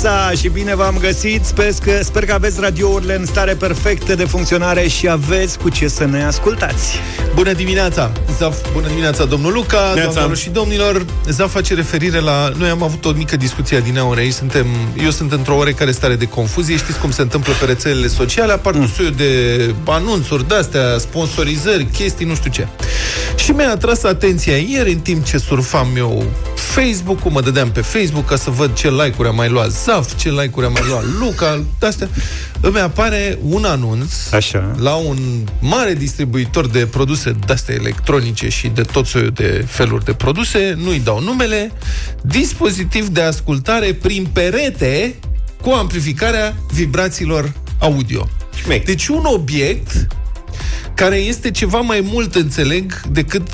dimineața și bine v-am găsit. Sper că, sper că aveți radiourile în stare perfectă de funcționare și aveți cu ce să ne ascultați. Bună dimineața! Zaf, bună dimineața, domnul Luca, doamnelor și domnilor. Zaf face referire la... Noi am avut o mică discuție din ore aici. Suntem... Eu sunt într-o oarecare stare de confuzie. Știți cum se întâmplă pe rețelele sociale? Apar mm. de anunțuri de-astea, sponsorizări, chestii, nu știu ce. Și mi-a atras atenția ieri, în timp ce surfam eu Facebook-ul, mă dădeam pe Facebook ca să văd ce like-uri a mai luat Zaf, ce like-uri a mai luat Luca, de-astea. Îmi apare un anunț Așa. la un mare distribuitor de produse de-astea electronice și de tot soiul de feluri de produse, nu-i dau numele, dispozitiv de ascultare prin perete cu amplificarea vibrațiilor audio. Șmec. Deci un obiect care este ceva mai mult, înțeleg, decât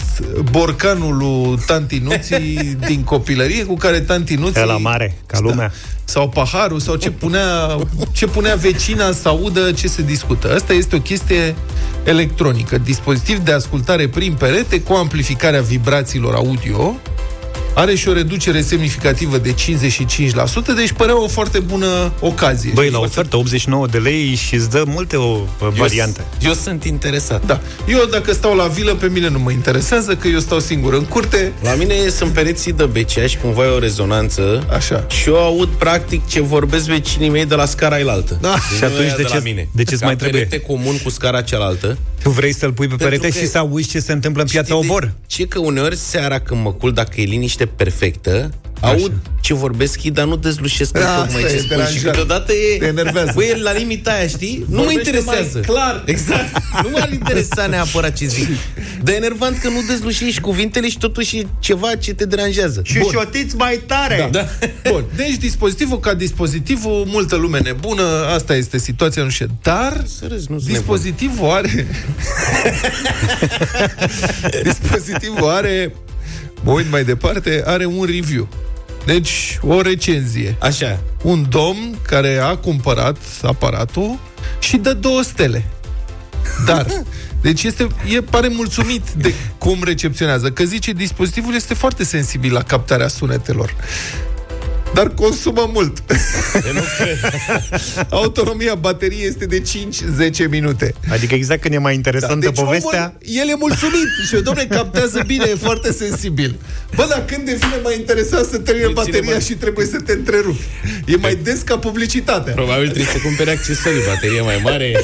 borcanul lui Tanti Nuții din copilărie, cu care Tanti Nuții... la mare, ca lumea. Sau paharul, sau ce punea, ce punea vecina să audă ce se discută. Asta este o chestie electronică. Dispozitiv de ascultare prin perete cu amplificarea vibrațiilor audio, are și o reducere semnificativă de 55%, deci părea o foarte bună ocazie. Băi, la ofertă 89 de lei și îți dă multe o variante. Eu, eu sunt interesat. Da. Eu dacă stau la vilă, pe mine nu mă interesează, că eu stau singur în curte. La mine sunt pereții de becea și cumva e o rezonanță. Așa. Și eu aud practic ce vorbesc vecinii mei de la scara ailaltă. Da. Și atunci de, de ce, mine. de ce mai trebuie? perete comun cu scara cealaltă. Tu vrei să-l pui pe perete și să auzi ce se întâmplă în piața Obor? Ce că uneori seara când mă cul, dacă e liniște perfectă, Așa. aud ce vorbesc ei, dar nu dezlușesc da, tocmai ce spun. Și câteodată e... Te enervează. Băi, la limita aia, știi? Nu mă interesează. clar. Exact. nu m-ar interesa neapărat ce zic. Dar e enervant că nu dezlușești cuvintele și totuși e ceva ce te deranjează. Și Bun. șotiți mai tare. Da. da. Bun. Deci dispozitivul ca dispozitivul, multă lume nebună, asta este situația, nu știu. Dar râzi, nu dispozitivul are... dispozitivul are Mă uit mai departe, are un review. Deci, o recenzie. Așa. Un domn care a cumpărat aparatul și dă două stele. Dar, deci este, e, pare mulțumit de cum recepționează, că zice dispozitivul este foarte sensibil la captarea sunetelor dar consumă mult. Autonomia bateriei este de 5-10 minute. Adică exact când e mai interesantă da, deci povestea... Omul, el e mulțumit și eu, domne, captează bine, e foarte sensibil. Bă, dar când devine mai interesant să termine bateria mai... și trebuie să te întrerupi? E mai des ca publicitatea. Probabil trebuie să cumpere accesorii, baterie mai mare.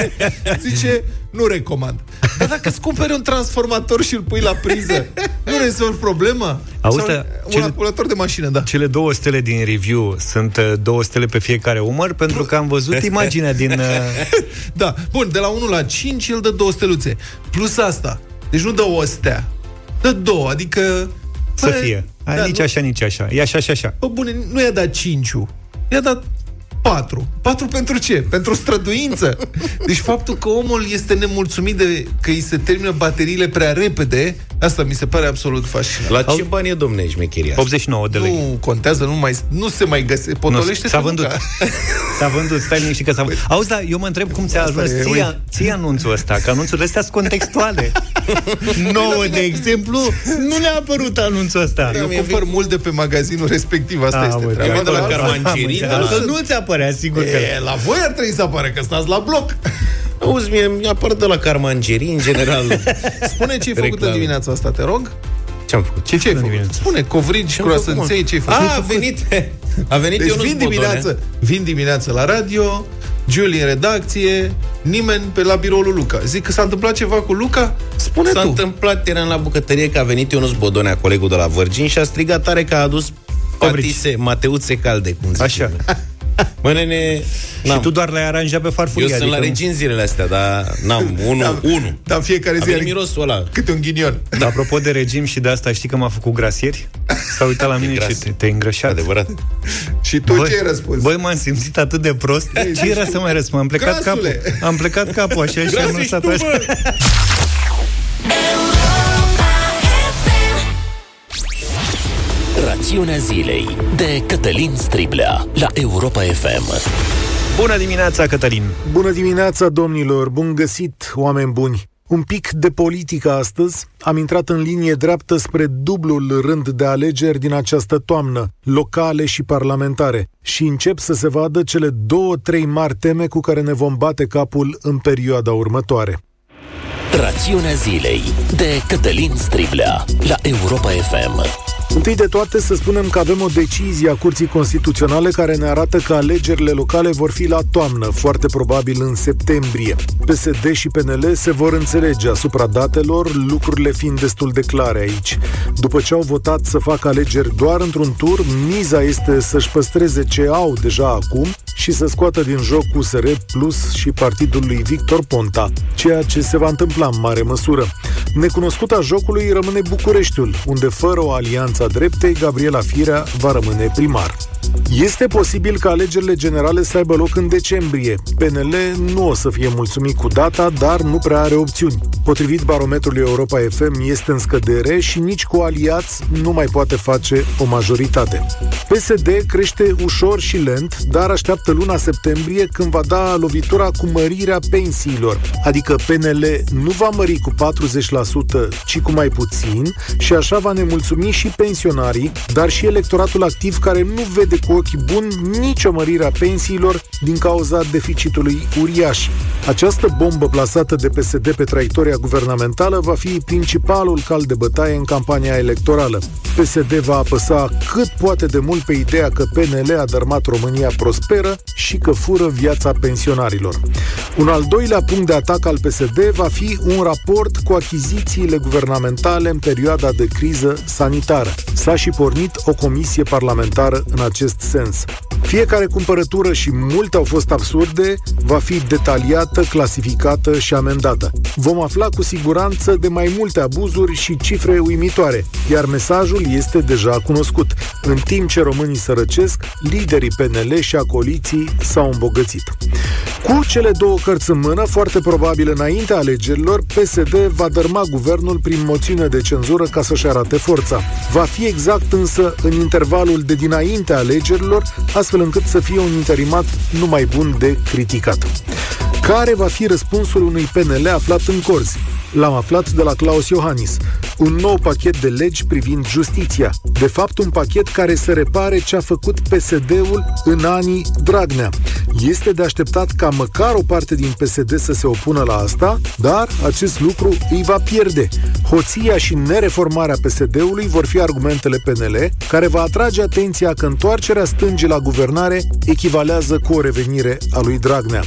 Zice, nu recomand. Dar dacă îți cumperi un transformator și îl pui la priză, nu rezolvi problema? Auzi, Sau un cele, calculator de mașină, da. Cele două stele din review sunt uh, două stele pe fiecare umăr, pentru că am văzut imaginea din... Uh... da, bun, de la 1 la 5 el dă două steluțe. Plus asta. Deci nu dă o stea. Dă două, adică... Să bă, fie. Da, nici nu... așa, nici așa. E așa și așa. Bă, bune, nu i-a dat 5 I-a dat 4. 4 pentru ce? Pentru străduință. Deci faptul că omul este nemulțumit de că îi se termină bateriile prea repede, asta mi se pare absolut fascinant. La ce bani e, domne, șmecheria 89 de lei. Nu contează, nu, mai, nu se mai găsește. Potolește s-a vândut. s-a vândut, stai liniștit că s-a vândut. Auzi, da, eu mă întreb cum ți-a ajuns ție, ție anunțul ăsta, că anunțurile astea sunt contextuale. Nouă, de exemplu, nu le-a apărut anunțul ăsta. Eu cumpăr mult de pe magazinul respectiv, asta este treaba. de la Carmangerii, nu ți apărea, sigur că... E, la voi ar trebui să apară, că stați la bloc. Auzi, mie mi-apar de la Carmangerii, în general. Spune ce ai făcut în dimineața asta, te rog. Ce am făcut? Ce, ce ai făcut? Spune, covrigi, croasanței, ce ai făcut? A, a venit, a venit deci vin dimineață, vin dimineață la radio, Julie în redacție, nimeni pe la biroul lui Luca. Zic că s-a întâmplat ceva cu Luca? Spune S-a tu. întâmplat, eram la bucătărie, că a venit Ionus Bodonea, colegul de la Virgin, și a strigat tare că a adus patise, mateuțe calde, cum zice. Așa. Mă, nene, și tu doar le-ai aranjat pe farfurie. Eu adică... sunt la regin zilele astea, dar n-am, unul, da, unu. Dar fiecare zi are mirosul ăla. câte un ghinion. Da. Apropo de regim și de asta, știi că m-a făcut grasieri? S-a uitat la mine și te, te îngrășat. Adevărat. și tu băi, ce ai răspuns? Băi, m-am simțit atât de prost. Ce era să mai răspund? Am plecat Grasule. capul. Am plecat capul așa și am lăsat așa. Rațiunea zilei de Cătălin Striblea la Europa FM. Bună dimineața, Cătălin! Bună dimineața, domnilor! Bun găsit, oameni buni! Un pic de politică astăzi. Am intrat în linie dreaptă spre dublul rând de alegeri din această toamnă, locale și parlamentare, și încep să se vadă cele două, trei mari teme cu care ne vom bate capul în perioada următoare. Rațiunea zilei de Cătălin Striblea la Europa FM. Întâi de toate să spunem că avem o decizie a Curții Constituționale care ne arată că alegerile locale vor fi la toamnă, foarte probabil în septembrie. PSD și PNL se vor înțelege asupra datelor, lucrurile fiind destul de clare aici. După ce au votat să facă alegeri doar într-un tur, miza este să-și păstreze ce au deja acum și să scoată din joc USR Plus și partidul lui Victor Ponta, ceea ce se va întâmpla în mare măsură. Necunoscuta jocului rămâne Bucureștiul, unde fără o alianță a dreptei, Gabriela Firea va rămâne primar. Este posibil ca alegerile generale să aibă loc în decembrie. PNL nu o să fie mulțumit cu data, dar nu prea are opțiuni. Potrivit barometrului Europa FM, este în scădere și nici cu aliați nu mai poate face o majoritate. PSD crește ușor și lent, dar așteaptă luna septembrie când va da lovitura cu mărirea pensiilor. Adică PNL nu va mări cu 40%, ci cu mai puțin și așa va nemulțumi și pensionarii, dar și electoratul activ care nu vede cu ochi buni nicio mărire a pensiilor din cauza deficitului uriaș. Această bombă plasată de PSD pe traiectoria guvernamentală va fi principalul cal de bătaie în campania electorală. PSD va apăsa cât poate de mult pe ideea că PNL a dărmat România prosperă și că fură viața pensionarilor. Un al doilea punct de atac al PSD va fi un raport cu achizițiile guvernamentale în perioada de criză sanitară. S-a și pornit o comisie parlamentară în acest since Fiecare cumpărătură și multe au fost absurde, va fi detaliată, clasificată și amendată. Vom afla cu siguranță de mai multe abuzuri și cifre uimitoare, iar mesajul este deja cunoscut. În timp ce românii sărăcesc, liderii PNL și acoliții s-au îmbogățit. Cu cele două cărți în mână, foarte probabil înaintea alegerilor, PSD va dărma guvernul prin moțiune de cenzură ca să-și arate forța. Va fi exact însă în intervalul de dinaintea alegerilor, astfel încât să fie un interimat numai bun de criticat. Care va fi răspunsul unui PNL aflat în corzi? L-am aflat de la Claus Iohannis. Un nou pachet de legi privind justiția. De fapt, un pachet care să repare ce a făcut PSD-ul în anii Dragnea. Este de așteptat ca măcar o parte din PSD să se opună la asta, dar acest lucru îi va pierde. Hoția și nereformarea PSD-ului vor fi argumentele PNL, care va atrage atenția că întoarcerea stângii la guvernare echivalează cu o revenire a lui Dragnea.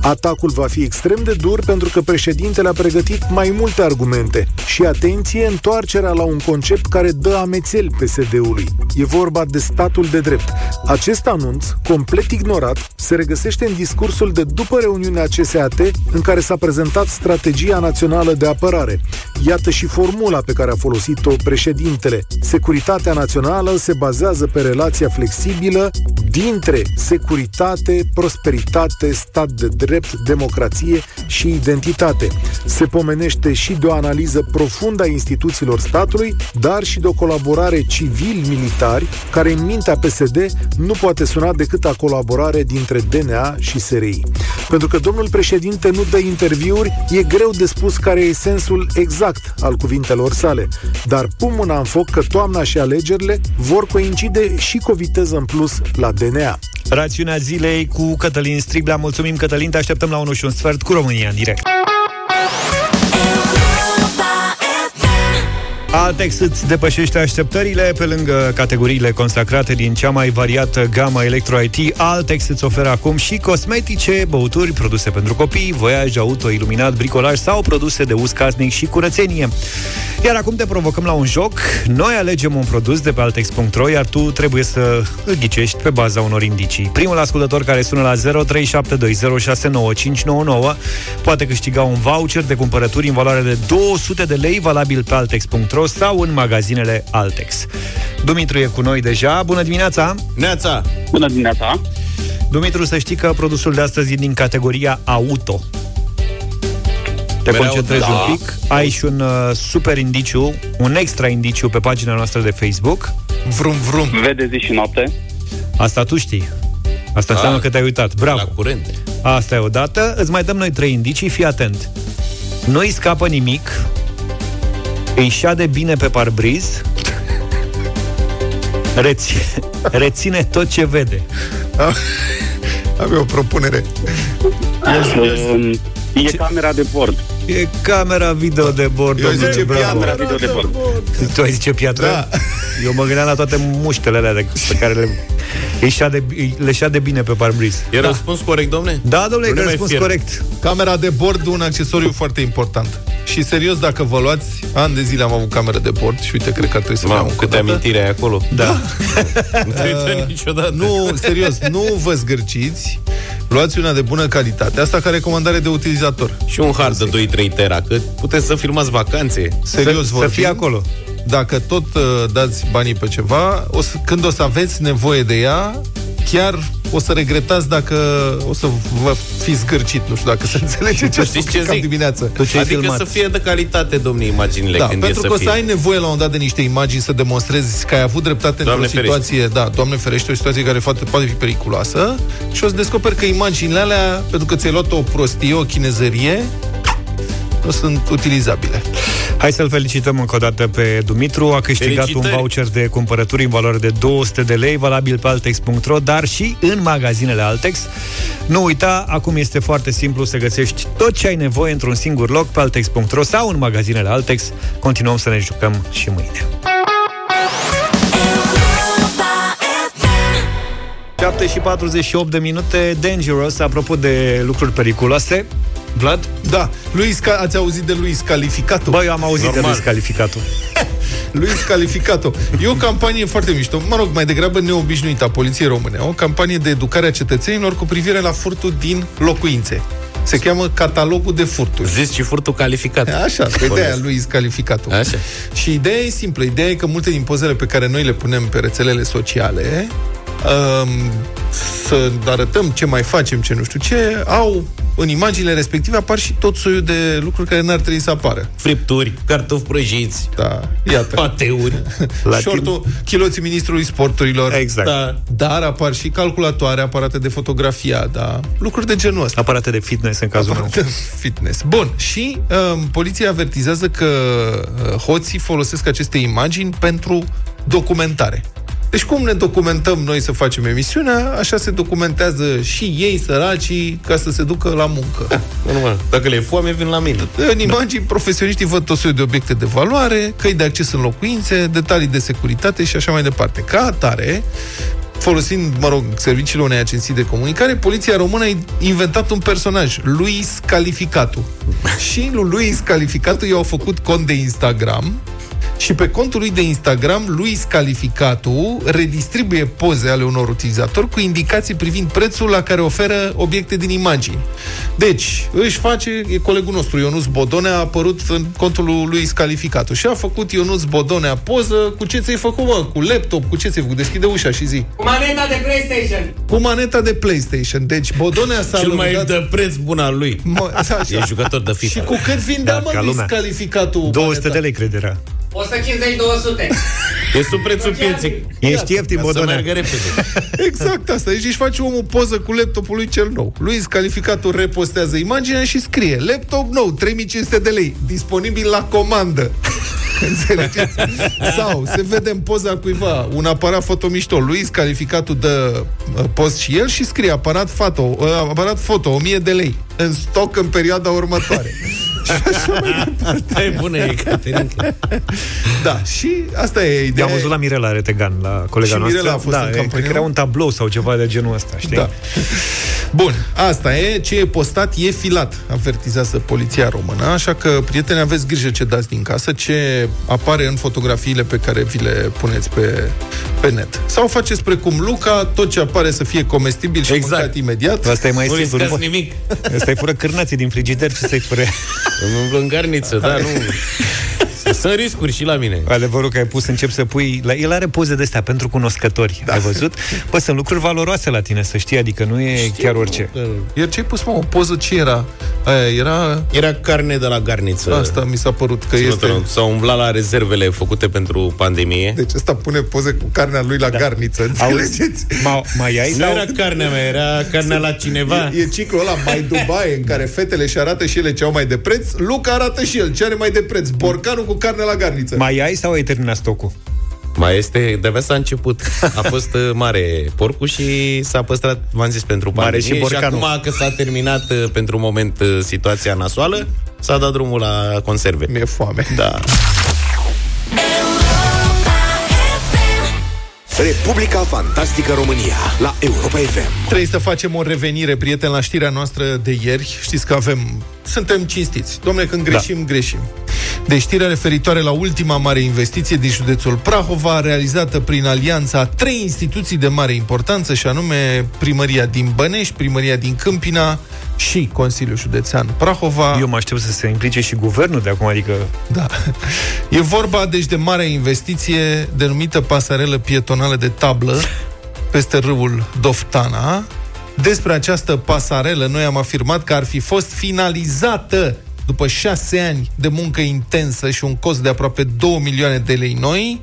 Atacul va fi extrem de dur pentru că președintele a pregătit mai multe argumente și, atenție, întoarcerea la un concept care dă amețeli PSD-ului. E vorba de statul de drept. Acest anunț, complet ignorat, se regăsește în discursul de după reuniunea CSAT în care s-a prezentat strategia națională de apărare. Iată și formula pe care a folosit-o președintele. Securitatea națională se bazează pe relația flexibilă dintre securitate, prosperitate, stat de drept, democrație și identitate. Se pomenește și de o analiză profundă a instituțiilor statului, dar și de o colaborare civil-militari, care în mintea PSD nu poate suna decât a colaborare dintre DNA și SRI. Pentru că domnul președinte nu dă interviuri, e greu de spus care e sensul exact al cuvintelor sale. Dar pun mâna în foc că toamna și alegerile vor coincide și cu o viteză în plus la DNA. Rațiunea zilei cu Cătălin Striblea. Mulțumim, Cătălin, te așteptăm la 1 și un sfert cu România în direct. Altex îți depășește așteptările pe lângă categoriile consacrate din cea mai variată gamă Electro-IT. Altex îți oferă acum și cosmetice, băuturi, produse pentru copii, voiaj auto, iluminat, bricolaj sau produse de uz casnic și curățenie. Iar acum te provocăm la un joc. Noi alegem un produs de pe altex.ro, iar tu trebuie să îl ghicești pe baza unor indicii. Primul ascultător care sună la 0372069599 poate câștiga un voucher de cumpărături în valoare de 200 de lei valabil pe altex.ro sau în magazinele Altex. Dumitru e cu noi deja. Bună dimineața! Neața! Bună dimineața! Dumitru, să știi că produsul de astăzi e din categoria auto. Te Mereu, concentrezi da. un pic, ai și un uh, super indiciu, un extra indiciu pe pagina noastră de Facebook. Vrum, vrum. Vede zi și noapte. Asta tu știi. Asta Da. înseamnă că te-ai uitat. Bravo! La curent. Asta e o dată. Îți mai dăm noi trei indicii, fii atent. Nu-i scapă nimic, îi șade bine pe parbriz, reține, reține tot ce vede. Am eu o propunere. Um, E camera de bord. E camera video de bord. Eu domnule, zice bravo. piatra. Camera video de bord. Tu ai zice piatră? Da. Eu mă gândeam la toate muștele alea de, pe care le, îi șade, îi- le șade bine pe parbriz. E răspuns corect, domne? Da, domnule, Nu ne că mai răspuns fier. corect. Camera de bord, un accesoriu foarte important. Și serios, dacă vă luați, ani de zile am avut cameră de bord și uite, cred că ar trebui să mai am Mamă, încă câte o dată. amintiri ai acolo. Da. Nu te uită niciodată. Nu, serios, nu vă zgârciți. Luați una de bună calitate. Asta ca recomandare de utilizator. Și un hard de 2-3 tera, că puteți să filmați vacanțe. Serios să, să vorbind, fie acolo. Dacă tot uh, dați banii pe ceva, o să, când o să aveți nevoie de ea, chiar o să regretați dacă o să vă fiți zgârcit. Nu știu dacă se înțelege ce Știți spun ce cam zic? dimineață. Tu ce ai adică filmat? să fie de calitate, domne, imaginile Da, când pentru e că să o fie. să ai nevoie la un moment dat de niște imagini să demonstrezi că ai avut dreptate Doamne într-o situație, da, Doamne ferește, o situație care poate, poate fi periculoasă și o să descoperi că imaginile alea, pentru că ți-ai luat o prostie, o chinezărie, nu sunt utilizabile. Hai să-l felicităm încă o dată pe Dumitru. A câștigat Felicitări! un voucher de cumpărături în valoare de 200 de lei, valabil pe altex.ro, dar și în magazinele Altex. Nu uita, acum este foarte simplu să găsești tot ce ai nevoie într-un singur loc pe altex.ro sau în magazinele Altex. Continuăm să ne jucăm și mâine. 7 și 48 de minute, Dangerous, apropo de lucruri periculoase. Vlad? Da, Luis, Ca- ați auzit de Luis Calificato? Bă, eu am auzit Normal. de descalificatul. Luis Calificato. E o campanie foarte mișto, mă rog, mai degrabă neobișnuită a Poliției Române. O campanie de educare a cetățenilor cu privire la furtul din locuințe. Se cheamă Catalogul de Furturi. Zici și furtul calificat. Așa, pe de-aia Luis Calificatul. Așa. Și ideea e simplă. Ideea e că multe din pozele pe care noi le punem pe rețelele sociale um, să arătăm ce mai facem, ce nu știu ce, au în imaginile respective apar și tot soiul de lucruri care n-ar trebui să apară. Fripturi, cartofi prăjiți, Da, iată. pateuri. La Șortul, chiloții ministrului sporturilor. Exact. Da. Dar apar și calculatoare, aparate de fotografia, da, lucruri de genul ăsta. Aparate de fitness în cazul meu. De fitness. Bun. Și um, poliția avertizează că uh, hoții folosesc aceste imagini pentru documentare. Deci cum ne documentăm noi să facem emisiunea, așa se documentează și ei, săracii, ca să se ducă la muncă. Normal. Dacă le e foame, vin la mine. În imagini, profesioniștii văd tot soiul de obiecte de valoare, căi de acces în locuințe, detalii de securitate și așa mai departe. Ca atare, folosind, mă rog, serviciile unei agenții de comunicare, poliția română a inventat un personaj, Luis Calificatu. și lui Luis Calificatu i-au făcut cont de Instagram și pe contul lui de Instagram, Luis Calificatu redistribuie poze ale unor utilizatori cu indicații privind prețul la care oferă obiecte din imagini. Deci, își face, e colegul nostru, Ionuț Bodone, a apărut în contul lui Luis Calificatu și a făcut Ionuț Bodonea poză cu ce ți-ai făcut, mă? Cu laptop, cu ce ți-ai făcut? Deschide ușa și zi. Cu maneta de PlayStation. Cu maneta de PlayStation. Deci, Bodonea s-a Cel mai lăudat- de preț bun al lui. Mă, așa. E jucător de Și FIFA. cu cât vindea, Da, mă, ca Luis lumea. Calificatu 200 de maneta? lei, cred era. 150-200. E sub prețul pieței. Ești ieftin, Ca să Bodonea. meargă repede. Exact asta. Deci își face omul poză cu laptopul lui cel nou. Luis Calificatul repostează imaginea și scrie Laptop nou, 3500 de lei, disponibil la comandă. Înțelegeți? Sau se vede în poza cuiva un aparat foto mișto. Luis Calificatul dă uh, post și el și scrie aparat foto, uh, aparat foto 1000 de lei în stoc în perioada următoare. Asta e bună, e Caterinca. Da, și asta e ideea. I-am văzut la Mirela Retegan, la colega Și noastră. Mirela a fost da, în e- campanie, cred că era nu? un tablou sau ceva de genul ăsta, știi? Da. Bun, asta e, ce e postat e filat, avertizează poliția română, așa că, prieteni, aveți grijă ce dați din casă, ce apare în fotografiile pe care vi le puneți pe, pe net. Sau faceți precum Luca, tot ce apare să fie comestibil și Exact. mâncat imediat. Asta e mai Nu simplu. riscați Nu, nimic. Ăsta e fură cârnații din frigider, ce să-i fură? Îmi umblă în garniță, da, nu... Sunt riscuri și la mine. Adevărul că ai pus, încep să pui... La, el are poze de astea pentru cunoscători, da. ai văzut? Bă, sunt lucruri valoroase la tine, să știi, adică nu e Știu, chiar orice. Iar ce ai pus, mă, o poză ce era? Aia era... Era carne de la garniță. Asta mi s-a părut că este... S-a umblat la rezervele făcute pentru pandemie. Deci ăsta pune poze cu carnea lui la da. garniță, înțelegeți? Ma, mai ai? Nu sau... era carnea mea, era carnea la cineva. E, e ciclul ăla mai Dubai, în care fetele și arată și ele ce au mai de preț, Luca arată și el ce are mai de preț. Borcanul cu carne la garniță. Mai ai sau ai terminat stocul? Mai este, de s-a început. A fost uh, mare porcul și s-a păstrat, v-am zis, pentru mare și, și acum că s-a terminat uh, pentru moment uh, situația nasoală, s-a dat drumul la conserve. Mi-e foame. Da. Republica Fantastică România la Europa FM. Trebuie să facem o revenire, prieten, la știrea noastră de ieri. Știți că avem... Suntem cinstiți. Domnule, când da. greșim, da. greșim. De știrea referitoare la ultima mare investiție din județul Prahova, realizată prin alianța a trei instituții de mare importanță, și anume Primăria din Bănești, Primăria din Câmpina și Consiliul Județean Prahova. Eu mă aștept să se implice și guvernul de acum, adică... Da. E vorba, deci, de marea investiție denumită pasarelă pietonală de tablă peste râul Doftana. Despre această pasarelă noi am afirmat că ar fi fost finalizată după șase ani de muncă intensă și un cost de aproape 2 milioane de lei noi,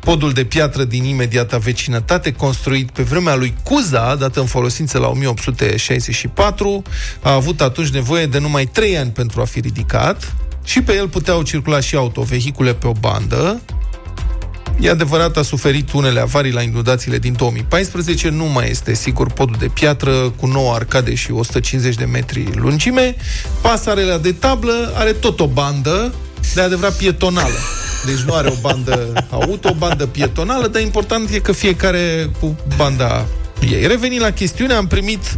podul de piatră din imediata vecinătate, construit pe vremea lui Cuza, dată în folosință la 1864, a avut atunci nevoie de numai 3 ani pentru a fi ridicat și pe el puteau circula și autovehicule pe o bandă, E adevărat, a suferit unele avarii la inundațiile din 2014, nu mai este sigur podul de piatră cu 9 arcade și 150 de metri lungime. Pasarela de tablă are tot o bandă, de adevărat pietonală. Deci nu are o bandă auto, o bandă pietonală, dar important e că fiecare cu banda ei. Revenind la chestiune, am primit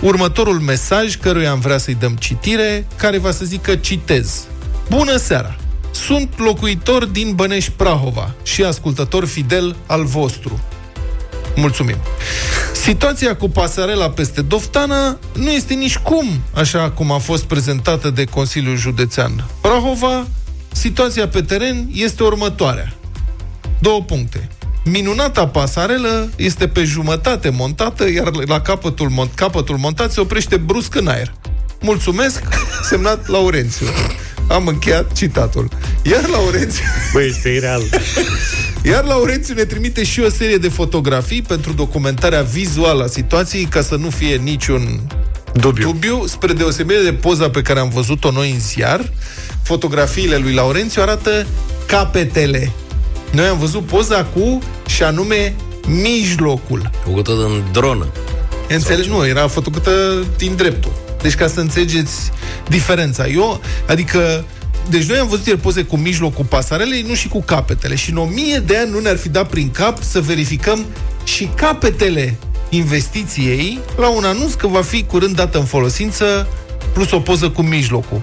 următorul mesaj căruia am vrea să-i dăm citire, care va să zică citez. Bună seara! Sunt locuitor din Bănești Prahova și ascultător fidel al vostru. Mulțumim. Situația cu pasarela peste Doftana nu este nici cum așa cum a fost prezentată de Consiliul Județean Prahova. Situația pe teren este următoarea. Două puncte. Minunata pasarelă este pe jumătate montată, iar la capătul, mont- capătul montat se oprește brusc în aer. Mulțumesc, semnat Laurențiu. Am încheiat citatul. Iar Laurențiu... Băi, este real. Iar Laurențiu ne trimite și o serie de fotografii pentru documentarea vizuală a situației, ca să nu fie niciun dubiu. dubiu spre deosebire de poza pe care am văzut-o noi în ziar, fotografiile lui Laurențiu arată capetele. Noi am văzut poza cu, și anume, mijlocul. Făcută în dronă. Înțelegi? Nu, era făcută din dreptul. Deci ca să înțelegeți diferența. Eu, adică deci noi am văzut ieri poze cu mijlocul pasarelei, nu și cu capetele. Și în o mie de ani nu ne-ar fi dat prin cap să verificăm și capetele investiției la un anunț că va fi curând dată în folosință plus o poză cu mijlocul.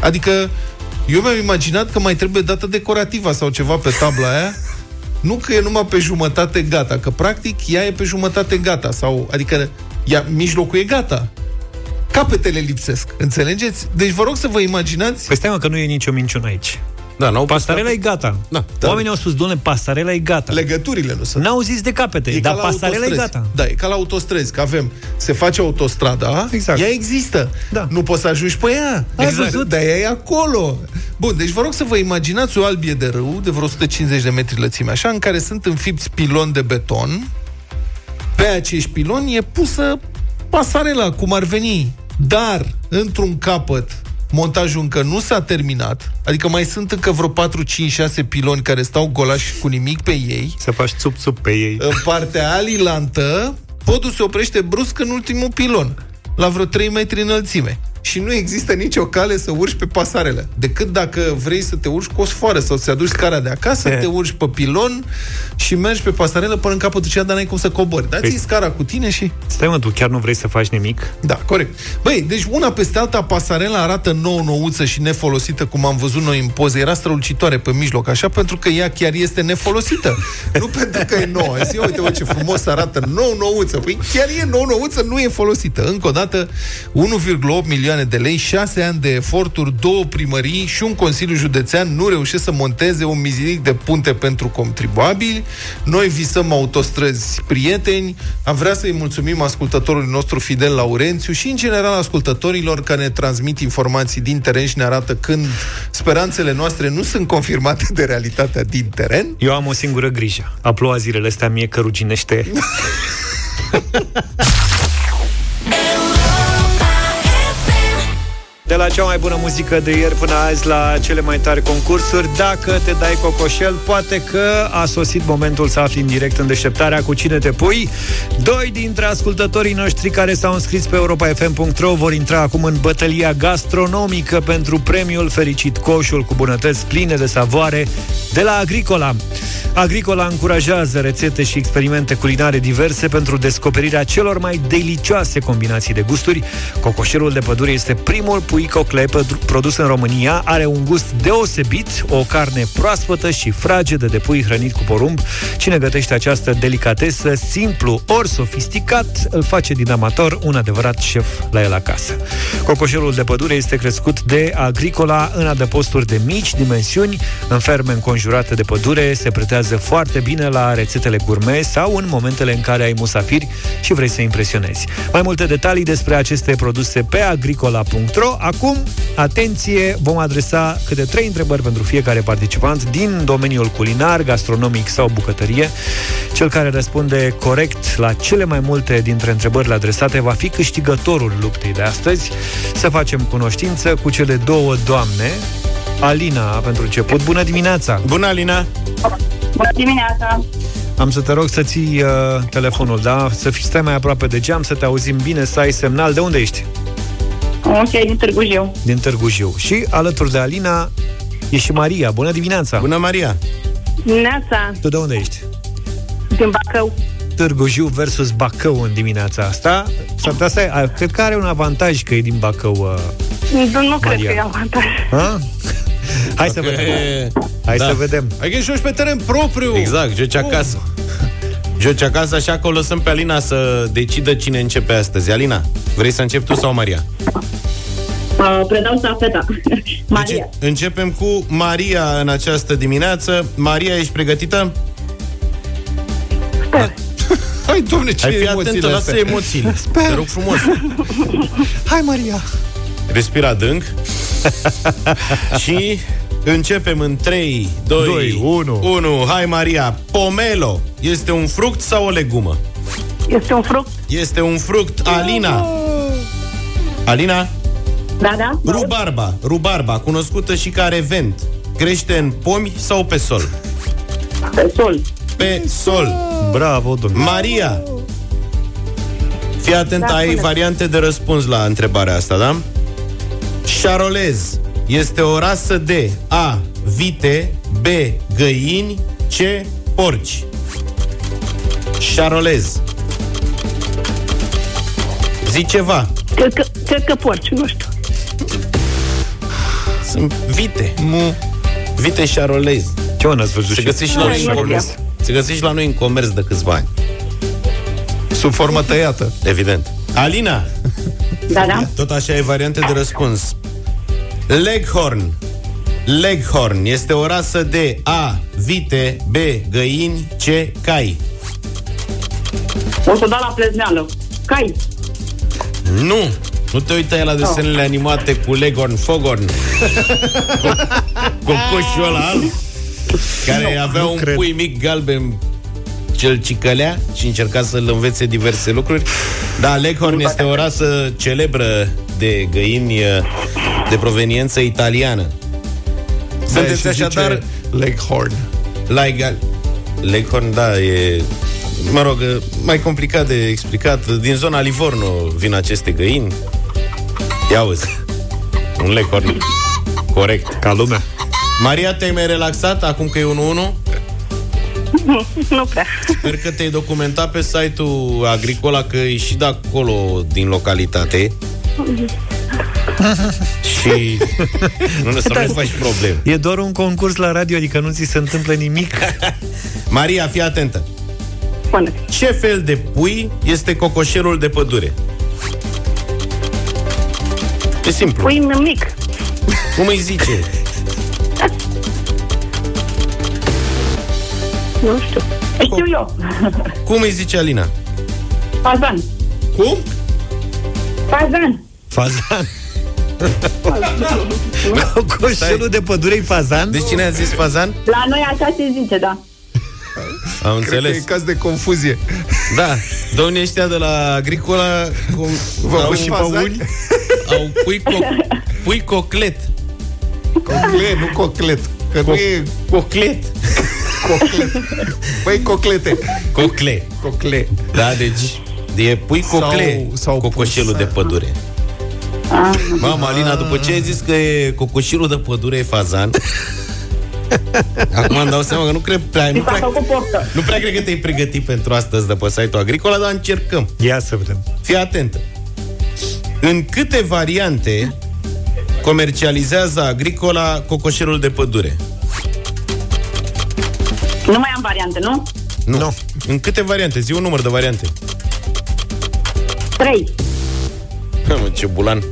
Adică eu mi-am imaginat că mai trebuie dată decorativă sau ceva pe tabla aia nu că e numai pe jumătate gata, că practic ea e pe jumătate gata, sau, adică ea, mijlocul e gata capetele lipsesc. Înțelegeți? Deci vă rog să vă imaginați... Păi stai mă, că nu e nicio minciună aici. Da, n-au pasarela e gata. Da, da. Oamenii au spus, doamne, pasarela e gata. Legăturile nu sunt. N-au zis de capete, e dar pasarela e gata. Da, e ca la autostrăzi, că avem, se face autostrada, exact. ea există. Da. Nu poți să ajungi pe ea. Exact. Văzut? Dar ea e acolo. Bun, deci vă rog să vă imaginați o albie de râu de vreo 150 de metri lățime, așa, în care sunt înfipți piloni de beton. Pe acești piloni e pusă pasarela, cum ar veni dar, într-un capăt, montajul încă nu s-a terminat, adică mai sunt încă vreo 4, 5, 6 piloni care stau golași cu nimic pe ei. Să faci țup-țup pe ei. În partea alilantă, podul se oprește brusc în ultimul pilon, la vreo 3 metri înălțime și nu există nicio cale să urci pe pasarele. Decât dacă vrei să te urci cu o sfoară sau să-ți aduci scara de acasă, e. te urci pe pilon și mergi pe pasarele până în capătul cea, dar n-ai cum să cobori. Dați-i păi... scara cu tine și... Stai mă, tu chiar nu vrei să faci nimic? Da, corect. Băi, deci una peste alta, pasarela arată nouă nouță și nefolosită, cum am văzut noi în poze. Era strălucitoare pe mijloc, așa, pentru că ea chiar este nefolosită. nu pentru că e nouă. Zi, uite, bă, ce frumos arată nou nouță. Păi chiar e nou nouță, nu e folosită. Încă o dată, 1,8 milioane milioane de lei, 6 ani de eforturi, două primării și un Consiliu Județean nu reușesc să monteze un miziric de punte pentru contribuabili. Noi visăm autostrăzi prieteni. Am vrea să-i mulțumim ascultătorului nostru Fidel Laurențiu și, în general, ascultătorilor care ne transmit informații din teren și ne arată când speranțele noastre nu sunt confirmate de realitatea din teren. Eu am o singură grijă. A ploua zilele astea mie că ruginește. De la cea mai bună muzică de ieri până azi la cele mai tari concursuri, dacă te dai cocoșel, poate că a sosit momentul să afli în direct în deșteptarea cu cine te pui. Doi dintre ascultătorii noștri care s-au înscris pe europa.fm.ro vor intra acum în bătălia gastronomică pentru premiul Fericit Coșul cu bunătăți pline de savoare de la Agricola. Agricola încurajează rețete și experimente culinare diverse pentru descoperirea celor mai delicioase combinații de gusturi. Cocoșelul de pădure este primul pui cocle produs în România, are un gust deosebit, o carne proaspătă și fragedă de pui hrănit cu porumb. Cine gătește această delicatesă, simplu ori sofisticat, îl face din amator un adevărat șef la el acasă. Cocoșelul de pădure este crescut de Agricola în adăposturi de mici dimensiuni, în ferme înconjurate de pădure, se pretează funcționează foarte bine la rețetele gourmet sau în momentele în care ai musafiri și vrei să impresionezi. Mai multe detalii despre aceste produse pe agricola.ro. Acum, atenție, vom adresa câte trei întrebări pentru fiecare participant din domeniul culinar, gastronomic sau bucătărie. Cel care răspunde corect la cele mai multe dintre întrebările adresate va fi câștigătorul luptei de astăzi. Să facem cunoștință cu cele două doamne Alina, pentru început. Bună dimineața! Bună, Alina! Bună dimineața! Am să te rog să ții uh, telefonul, da? Să fii stai mai aproape de geam, să te auzim bine, să ai semnal. De unde ești? Ok, din Târgu Jiu. Din Târgu Jiu. Și alături de Alina e și Maria. Bună dimineața! Bună, Maria! Dimineața! Tu de unde ești? Din Bacău. Târgu Jiu versus Bacău în dimineața asta. Asta e, cred că are un avantaj că e din Bacău. Uh, nu, nu cred că e avantaj. Ha? Hai să vedem. Hai da. să vedem. Hai că joci pe teren propriu. Exact, joci acasă. Joci acasă, așa că o lăsăm pe Alina să decidă cine începe astăzi. Alina, vrei să începi tu sau Maria? Uh, predau stafeta. Maria. Deci, începem cu Maria în această dimineață. Maria, ești pregătită? Sper. Hai, domne, ce Hai, fi atentă, lasă emoțiile. Sper. Te rog frumos. Hai, Maria. Respira adânc. și începem în 3, 2, 2 1. 1. Hai, Maria. Pomelo este un fruct sau o legumă? Este un fruct. Este un fruct. Alina. Alina? Da, da. Rubarba. Rubarba, cunoscută și ca revent. Crește în pomi sau pe sol? Pe sol. Pe sol. Bravo, domnule. Maria. Fii atent, da, ai variante de răspuns la întrebarea asta, da? Șarolez este o rasă de A. Vite B. Găini C. Porci. Șarolez. Zi ceva. Cred că, cred că porci, nu știu. Sunt vite. Mu. Vite șarolez. Ce mă n-ați văzut? Se găsește și la noi în comerț. Se găsește și la noi în comerț de câțiva ani. Sub formă tăiată. Evident. Alina! Da, da. Tot așa e variante de răspuns Leghorn. Leghorn este o rasă de A. Vite, B. Găini, C. Cai. O să dau la plezneală. Cai. Nu. Nu te uita la desenele oh. animate cu Leghorn, Fogorn. Cocoșul ăla alb. Care no, avea un cred. pui mic galben cel cicălea și încerca să-l învețe diverse lucruri. Da, Leghorn este o rasă celebră de găini de proveniență italiană. Sunteți da, așadar... Leghorn. Like, Leghorn, da, e... Mă rog, mai complicat de explicat. Din zona Livorno vin aceste găini. Ia uzi. Un Leghorn. Corect. Ca lumea. Maria, te-ai mai relaxat acum că e 1-1? Nu, nu prea. Sper că te-ai documentat pe site-ul Agricola, că e și de acolo, din localitate. și nu să nu faci probleme. E doar un concurs la radio, adică nu ți se întâmplă nimic. Maria, fii atentă. Pune. Ce fel de pui este cocoșerul de pădure? E simplu. Pui mic. Cum îi zice? Nu știu. Știu eu. Cum îi zice Alina? Fazan. Cum? Fazan. Fazan. Coșelul de pădure fazan? Deci cine a zis fazan? La noi așa se zice, da. Am Cred că înțeles. e caz de confuzie. Da, domnii ăștia de la Agricola cum, Vă au, pus și băuni? au pui, co- pui coclet. Coclet, nu coclet. Că nu e Coclet. coclet. Băi, coclete. Cocle. Cocle. Da, deci e pui cocle Sau- sau cocoșelul pus- de pădure. Mama, Alina, după ce ai zis că e cocoșilul de pădure e fazan, acum îmi dau seama că nu cred prea, nu Mi s-a prea, făcut portă. nu prea cred că te-ai pregătit pentru astăzi de pe site-ul Agricola, dar încercăm. Ia să vedem. Fii atentă. În câte variante comercializează Agricola cocoșelul de pădure? Nu mai am variante, nu? Nu. No. În câte variante? Zi un număr de variante. Trei. Mă, ce bulan.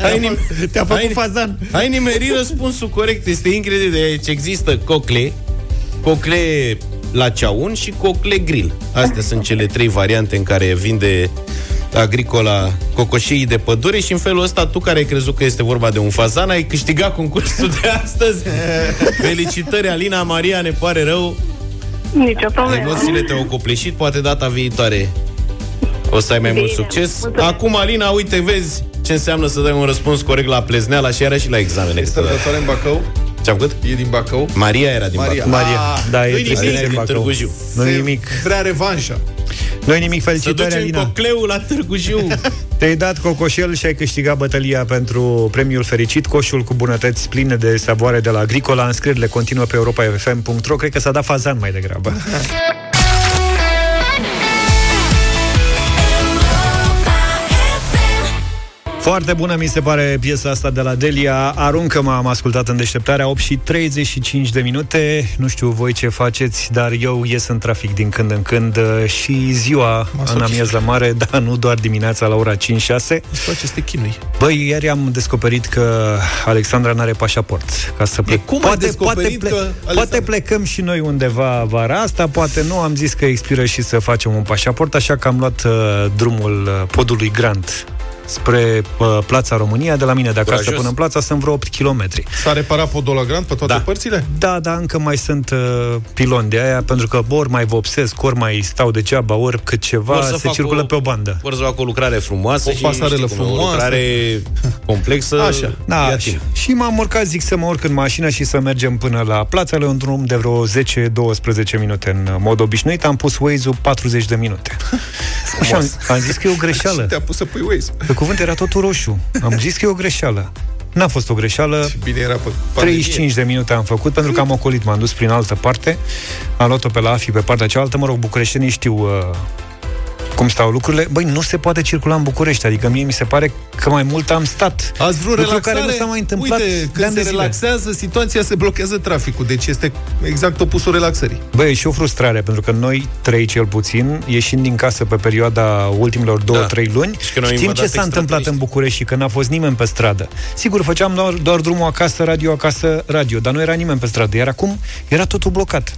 hai, nim- Te-a făcut hai, fazan. Hai nimeri răspunsul corect. Este incredibil. Deci există cocle, cocle la ceaun și cocle grill. Astea sunt cele trei variante în care vinde agricola cocoșii de pădure și în felul ăsta tu care ai crezut că este vorba de un fazan ai câștigat concursul de astăzi. Felicitări, Alina Maria, ne pare rău. Nicio problemă. Emoțiile te-au copleșit, poate data viitoare o să ai mai Bine, mult succes. mulțumesc. Acum, Alina, uite, vezi ce înseamnă să dai un răspuns corect la plezneala și era și la examene. Este răbdătoare în Bacău? Ce-am făcut? E din Bacău? Maria era din Maria. Bacău. Maria. Ah, Da, e nu-i trist nimic. să din din Bacău. Târgu Jiu. Nu Se nimic. Vrea revanșa. Nu nimic. Să Felicitări, ducem Alina. cocleul la Târgu Jiu. Te-ai dat cocoșel și ai câștigat bătălia pentru premiul fericit, coșul cu bunătăți pline de savoare de la Agricola. Înscrierile continuă pe europa.fm.ro. Cred că s-a dat fazan mai degrabă. Foarte bună mi se pare piesa asta de la Delia. Aruncă-mă, am ascultat în deșteptarea 8 și 35 de minute. Nu știu voi ce faceți, dar eu ies în trafic din când în când uh, și ziua în amiază mare, dar nu doar dimineața la ora 5-6. Îți place să te chinui. Băi, ieri am descoperit că Alexandra n-are pașaport ca să plec. cum ai descoperit poate, că poate Alexandra- plecăm și noi undeva vara asta, poate nu. Am zis că expiră și să facem un pașaport, așa că am luat uh, drumul uh, podului Grant spre uh, Plața România, de la mine de acasă Curajos. până în plața sunt vreo 8 km. S-a reparat podul la Grand pe toate Da. părțile? Da, dar încă mai sunt uh, piloni de aia, pentru că ori mai vopsesc, ori mai stau degeaba, ori cât ceva Vor să se facă circulă o- pe o bandă. Vor să facă o lucrare frumoasă O și pasarelă știi cum e, O frumoasă. lucrare complexă. Așa. Da, ia și, timp. și m-am urcat, zic să mă urc în mașină și să mergem până la plața la un drum de vreo 10-12 minute în mod obișnuit. Am pus Waze-ul 40 de minute. și am, am zis că e o greșeală. Și te-a pus să pui Waze. Pe cuvânt era totul roșu. Am zis că e o greșeală. N-a fost o greșeală. Și bine era pe pandemie. 35 de minute am făcut pentru că am ocolit, m-am dus prin altă parte. Am luat-o pe la AFI pe partea cealaltă. Mă rog, bucureștenii știu uh, cum stau lucrurile. Băi, nu se poate circula în București. Adică mie mi se pare că mai mult am stat. Ați vrut Lucru relaxare? care nu s-a mai întâmplat Uite, de când ani se de zile. relaxează, situația se blochează traficul. Deci este exact opusul relaxării. Băi, e și o frustrare, pentru că noi trei cel puțin, ieșind din casă pe perioada ultimilor două, Da. trei luni, Și că noi știm invadat ce s-a întâmplat extraterestri. în București și că n-a fost nimeni pe stradă. Sigur, făceam doar, doar drumul acasă, radio acasă, radio, dar nu era nimeni pe stradă. Iar acum era totul blocat.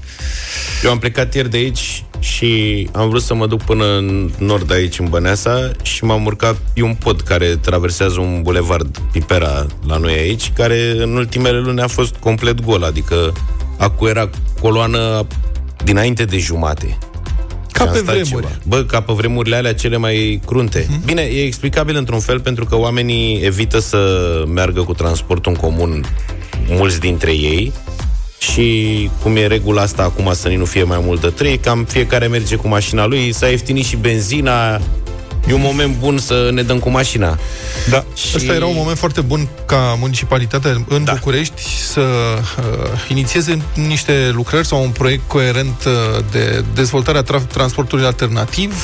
Eu am plecat ieri de aici și am vrut să mă duc până în nord aici, în Băneasa, și m-am urcat pe un pod care traversează un bulevard Pipera la noi aici, care în ultimele luni a fost complet gol, adică acu era coloană dinainte de jumate. Ca Și am pe stat vremuri. Ceva. Bă, ca pe vremurile alea cele mai crunte. Mhm. Bine, e explicabil într-un fel pentru că oamenii evită să meargă cu transportul în comun, mulți dintre ei, și cum e regula asta acum să nu fie mai mult de trei, cam fiecare merge cu mașina lui, s-a ieftinit și benzina, e un moment bun să ne dăm cu mașina. Da. Și... Ăsta era un moment foarte bun ca municipalitate în Da. București să uh, inițieze niște lucrări sau un proiect coerent uh, de dezvoltare a tra- transportului alternativ,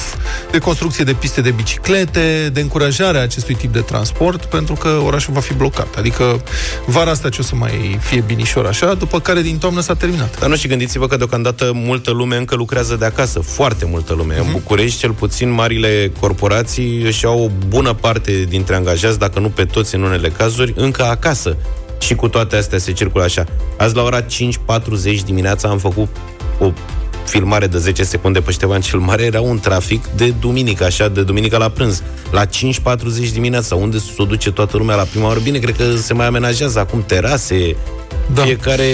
de construcție de piste de biciclete, de încurajare a acestui tip de transport, pentru că orașul va fi blocat. Adică vara asta ce o să mai fie binișor așa, după care din toamnă s-a terminat. Dar nu și gândiți-vă că deocamdată multă lume încă lucrează de acasă, foarte multă lume. Mhm. În București, cel puțin, marile corporații corporații își au o bună parte dintre angajați, dacă nu pe toți în unele cazuri, încă acasă. Și cu toate astea se circulă așa. Azi la ora 5.40 dimineața am făcut o filmare de 10 secunde pe Ștefan cel Mare, era un trafic de duminică, așa, de duminică la prânz. La 5.40 dimineața, unde se duce toată lumea la prima oră? Bine, cred că se mai amenajează acum terase, da. Fiecare...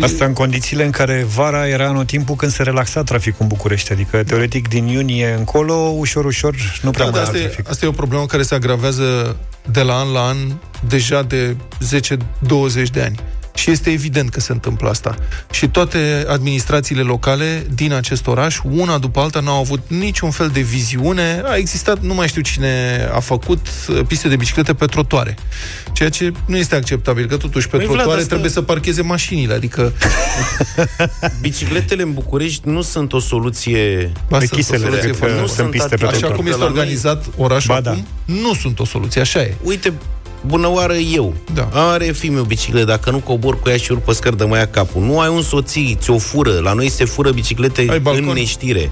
Asta în condițiile în care vara era anotimpul când se relaxa traficul în București. Adică, teoretic, din iunie încolo, ușor, ușor, nu prea da, mai asta, trafic. E, asta e o problemă care se agravează de la an la an, deja de 10-20 de ani. Și este evident că se întâmplă asta. Și toate administrațiile locale din acest oraș, una după alta, n-au avut niciun fel de viziune. A existat, nu mai știu cine a făcut uh, piste de biciclete pe trotoare. Ceea ce nu este acceptabil, că totuși pe Măi, trotuare Vlad, asta... trebuie să parcheze mașinile, adică... Bicicletele în București nu sunt o soluție... Ba, sunt o soluție nu sunt piste pe Așa cum este organizat orașul ba, acum, da. nu sunt o soluție, așa e. Uite, bună oară eu. Da. Are fi meu bicicletă, dacă nu cobor cu ea și urc pe scări de mai capul. Nu ai un soții, ți-o fură. La noi se fură biciclete în neștire.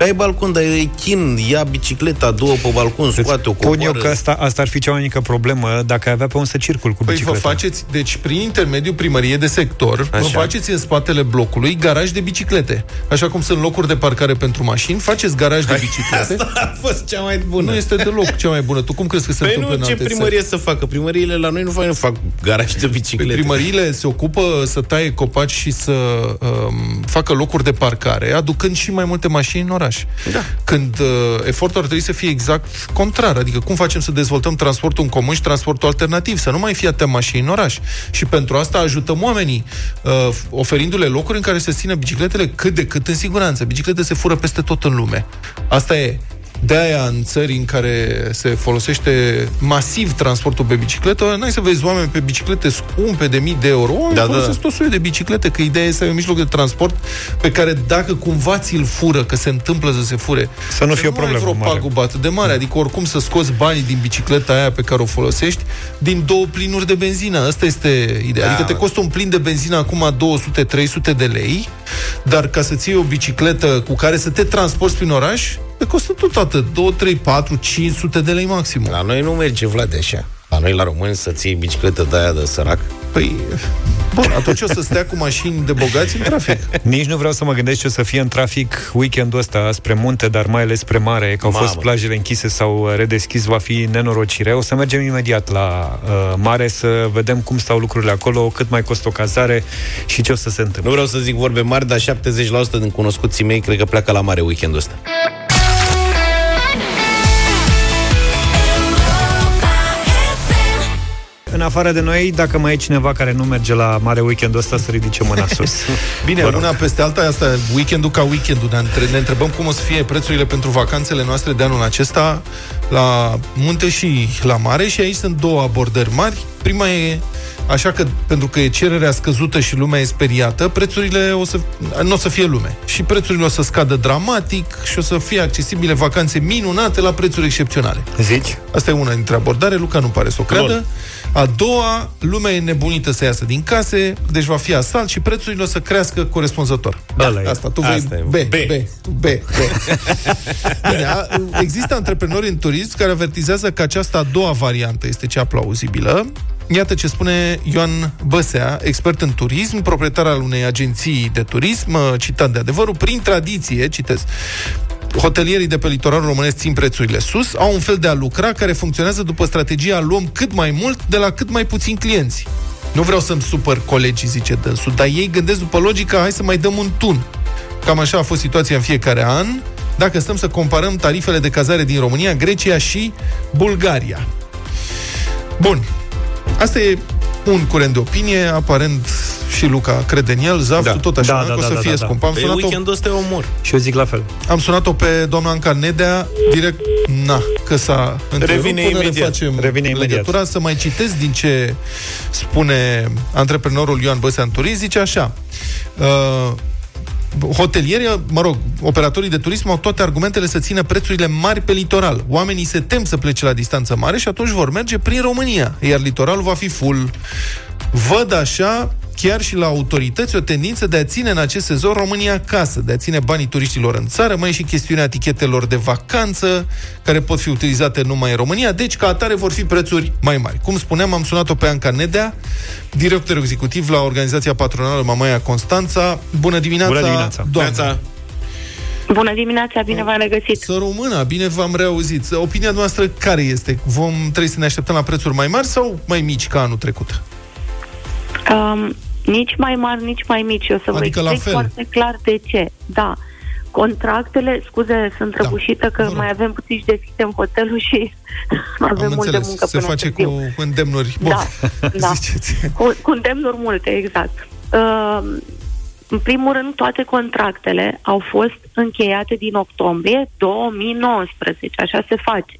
Ai balcon, dar e chin, ia bicicleta, două pe balcon, scoate-o, coboară. Pun eu că asta, asta ar fi cea mai mică problemă dacă ai avea pe un să circul cu păi bicicleta. vă faceți, deci prin intermediul primăriei de sector, Așa. vă faceți în spatele blocului garaj de biciclete. Așa cum sunt locuri de parcare pentru mașini, faceți garaj de biciclete. Asta a fost cea mai bună. Nu este deloc cea mai bună. Tu cum crezi că se păi întâmplă nu, ce primărie să facă? Primăriile la noi nu fac, nu fac garaj de biciclete. Păi primăriile se ocupă să taie copaci și să um, facă locuri de parcare, aducând și mai multe mașini în oraș. Da când uh, efortul ar trebui să fie exact contrar. Adică cum facem să dezvoltăm transportul în comun și transportul alternativ, să nu mai fie atâtea mașini în oraș. Și pentru asta ajutăm oamenii, uh, oferindu-le locuri în care să țină bicicletele cât de cât în siguranță. Biciclete se fură peste tot în lume. Asta e de aia în țări în care se folosește masiv transportul pe bicicletă, n-ai să vezi oameni pe biciclete scumpe de mii de euro, oameni da, da. folosesc da. tot soiul de biciclete, că ideea este să ai un mijloc de transport pe care dacă cumva ți-l fură, că se întâmplă să se fure, să nu fie o problemă vreo pagubă atât de mare, adică oricum să scoți banii din bicicleta aia pe care o folosești din două plinuri de benzină. Asta este ideea. Da, adică te costă un plin de benzină acum 200-300 de lei, dar ca să ții o bicicletă cu care să te transporti prin oraș, te costă tot atât, 2, 3, 4, 500 de lei maxim. La noi nu merge, Vlad, așa. La noi, la români, să ții bicicletă de aia de sărac. Păi, bun, atunci o să stea cu mașini de bogați în trafic. Nici nu vreau să mă gândesc ce o să fie în trafic weekendul ăsta spre munte, dar mai ales spre mare, că au Mamă. fost plajele închise sau redeschis, va fi nenorocire. O să mergem imediat la uh, mare să vedem cum stau lucrurile acolo, cât mai costă o cazare și ce o să se întâmple. Nu vreau să zic vorbe mari, dar 70% din cunoscuții mei cred că pleacă la mare weekendul ăsta. În afară de noi, dacă mai e cineva care nu merge la mare weekendul ăsta, să ridice mâna sus. Bine, una peste alta, asta weekendul ca weekendul. Ne, ne întrebăm cum o să fie prețurile pentru vacanțele noastre de anul acesta la munte și la mare și aici sunt două abordări mari. Prima e Așa că, pentru că e cererea scăzută și lumea e speriată, prețurile o să, nu o să fie lume. Și prețurile o să scadă dramatic și o să fie accesibile vacanțe minunate la prețuri excepționale. Zici? Asta e una dintre abordare, Luca nu pare să o creadă. Lol. A doua, lumea e nebunită să iasă din case, deci va fi asalt și prețurile o să crească corespunzător. Da, asta, tu vei B, B, B, B, B. Bine, a, există antreprenori în turism care avertizează că această a doua variantă este cea plauzibilă. Iată ce spune Ioan Băsea, expert în turism, proprietar al unei agenții de turism, citat de adevărul, prin tradiție, citez, hotelierii de pe litoralul românesc țin prețurile sus, au un fel de a lucra care funcționează după strategia luăm cât mai mult de la cât mai puțini clienți. Nu vreau să-mi supăr colegii, zice dânsul, dar ei gândesc după logica, hai să mai dăm un tun. Cam așa a fost situația în fiecare an, dacă stăm să comparăm tarifele de cazare din România, Grecia și Bulgaria. Bun. Asta e un curent de opinie, aparent și Luca crede în el, Zaf, da. tot așa, da, da, o să da, fie da, da. scump. Am pe sunat weekendul ăsta e omor. Și eu zic la fel. Am sunat-o pe doamna Anca Nedea, direct, na, că s-a întrerupt, Revine imediat. facem Revine imediat. legătura, să mai citesc din ce spune antreprenorul Ioan Băsean Turism, zice așa, uh, hotelierii, mă rog, operatorii de turism au toate argumentele să țină prețurile mari pe litoral. Oamenii se tem să plece la distanță mare și atunci vor merge prin România, iar litoralul va fi full. Văd așa chiar și la autorități o tendință de a ține în acest sezon România acasă, de a ține banii turiștilor în țară, mai e și chestiunea etichetelor de vacanță, care pot fi utilizate numai în România, deci ca atare vor fi prețuri mai mari. Cum spuneam, am sunat-o pe Anca Nedea, director executiv la organizația patronală Mamaia Constanța. Bună dimineața, Bună dimineața. doamnă! Bună dimineața, bine v-am regăsit. Să română, bine v-am reauzit. Opinia noastră care este? Vom trebuie să ne așteptăm la prețuri mai mari sau mai mici ca anul trecut? Um, nici mai mari, nici mai mici. O să Adică vă la explic fel. foarte clar de ce. Da. Contractele, scuze, sunt Da, răbușită că vă rog. mai avem puțin și deschidem hotelul și avem Am multă înțeles. muncă Se până face târziu. cu îndemnuri. Bun. Da, da. Ziceți. Cu, cu îndemnuri multe, exact. Uh, în primul rând, toate contractele au fost încheiate din octombrie 2019, așa se face.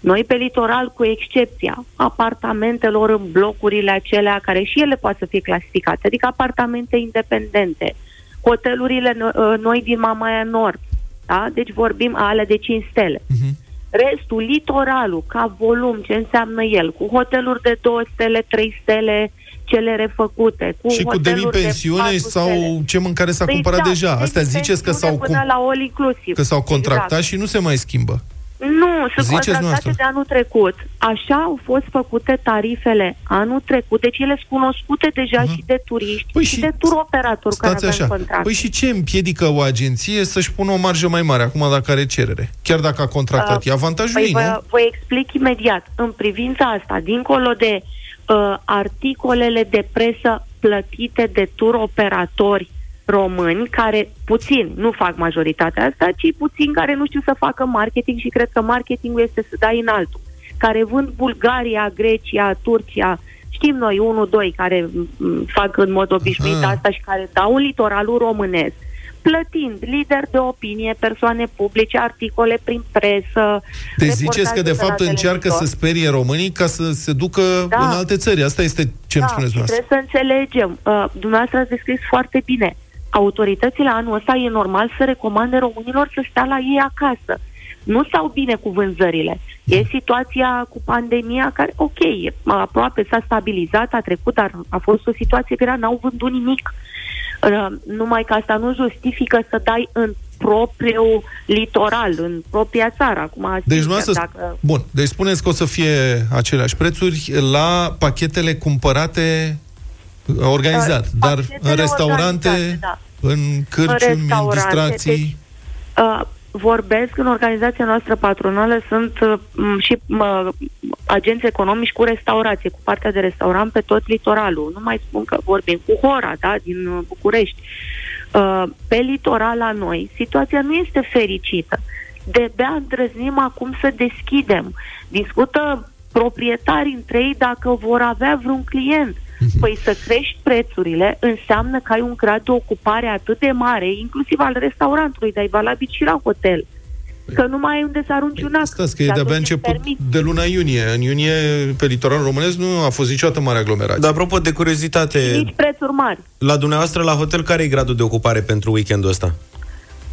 Noi pe litoral, cu excepția apartamentelor în blocurile acelea care și ele pot să fie clasificate, adică apartamente independente, hotelurile no- uh, noi din Mamaia Nord, da? deci vorbim ale de 5 stele. Mhm. Restul, litoralul, ca volum, ce înseamnă el, cu hoteluri de 2 stele, 3 stele, cele refăcute, cu Și cu hoteluri de demipensiune patru sau stele. ce mâncare s-a cumpărat Exact, deja. Astea ziceți că s-au, demipensiune cum, până la all inclusiv. că s-au contractat Exact. și nu se mai schimbă. Nu, sunt Ziceți contractate noastră. de anul trecut. Așa au fost făcute tarifele anul trecut, deci ele sunt cunoscute deja Mhm. și de turiști Păi și, și de tur operatori care Stați avem așa. contract. Păi și ce împiedică o agenție să-și pună o marjă mai mare acum dacă are cerere? Chiar dacă a contractat. E avantajul Păi ei, nu? vă, vă explic imediat. În privința asta, dincolo de uh, articolele de presă plătite de tur operatori români, care puțin nu fac majoritatea asta, ci puțin care nu știu să facă marketing și cred că marketingul este să dai în altul. Care vând Bulgaria, Grecia, Turcia, știm noi, unul, doi, care m, fac în mod obișnuit Aha. asta și care dau în litoralul românesc plătind lideri de opinie, persoane publice, articole prin presă. Deci ziceți că de reportaje fapt la încearcă televizor. să sperie românii ca să se ducă Da. în alte țări. Asta este ce îmi da, spuneți și dumneavoastră. trebuie să înțelegem. Uh, dumneavoastră ați descris foarte bine. Autoritățile anul ăsta e normal să recomande românilor să stea la ei acasă. Nu stau bine cu vânzările. E situația cu pandemia care, ok, aproape s-a stabilizat, a trecut, dar a fost o situație grea, n-au vândut nimic. Uh, numai că asta nu justifică să dai în propriul litoral, în propria țară. Acum, Deci, sincer, dumneavoastră, dacă... bun, deci spuneți că o să fie aceleași prețuri la pachetele cumpărate uh, organizat, Uh, dar pachetele în restaurante, organizate, da. în cârciumi, în, restaurante, distracții... deci- Uh, vorbesc în organizația noastră patronală, sunt uh, m, și m, agenți economici cu restaurație, cu partea de restaurant pe tot litoralul. Nu mai spun că vorbim cu Hora, da, din uh, București. Uh, pe litoral la noi, situația nu este fericită. De-abia îndrăznim acum să deschidem. Discută proprietarii între ei dacă vor avea vreun client. Păi să crești prețurile înseamnă că ai un grad de ocupare atât de mare, inclusiv al restaurantului, dar e valabil și la hotel. Că nu mai ai unde să arunci un ac. Stați că e Și de-abia atunci îți început permiți. de luna iunie. În iunie, pe litoralul românesc, nu a fost niciodată mare aglomerație. Dar apropo de curiozitate, Nici prețuri mari. la dumneavoastră la hotel, care e gradul de ocupare pentru weekendul ăsta?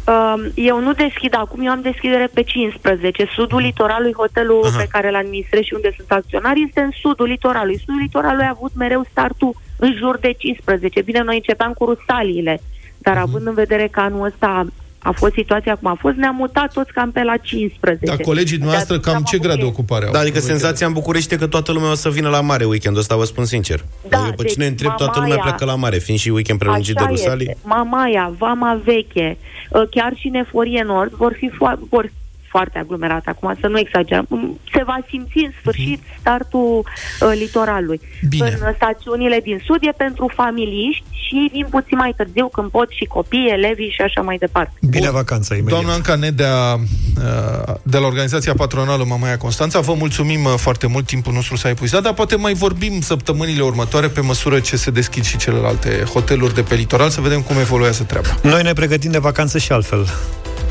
Um, eu nu deschid acum, eu am deschidere pe 15. Sudul litoralului, hotelul Aha. pe care îl administrez și unde sunt acționari, este în sudul litoralului. Sudul litoralului a avut mereu startul în jur de 15. Bine, noi începeam cu Rustaliile, dar având în vedere că anul ăsta a fost situația cum a fost, ne-am mutat toți cam pe la 15. Dar colegii noastre De cam ce atunci am grad de avut ocupare au? Da, adică În senzația în București e că toată lumea o să vină la mare weekendul ăsta, vă spun sincer. Da, eu pe deci cine întreb, toată Mamaia- lumea pleacă la mare, fiind și weekend prelungit de Așa Rusalii. este. Mamaia, Vama Veche, uh, chiar și Neforie Nord vor fi fo- vor foarte aglomerate acum, să nu exagerăm. Mm, Se va simți în sfârșit startul uh, litoralului. Bine. În uh, stațiunile din sud e pentru familiști și vin puțin mai târziu când pot și copii, elevii și așa mai departe. Bine Bun. vacanța imediat. Doamna Anca Nedea, uh, de la organizația patronală Mamaia Constanța, vă mulțumim uh, foarte mult, timpul nostru s-a epuizat, dar poate mai vorbim săptămânile următoare pe măsură ce se deschid și celelalte hoteluri de pe litoral, să vedem cum evoluează treaba. Noi ne pregătim de vacanță și altfel.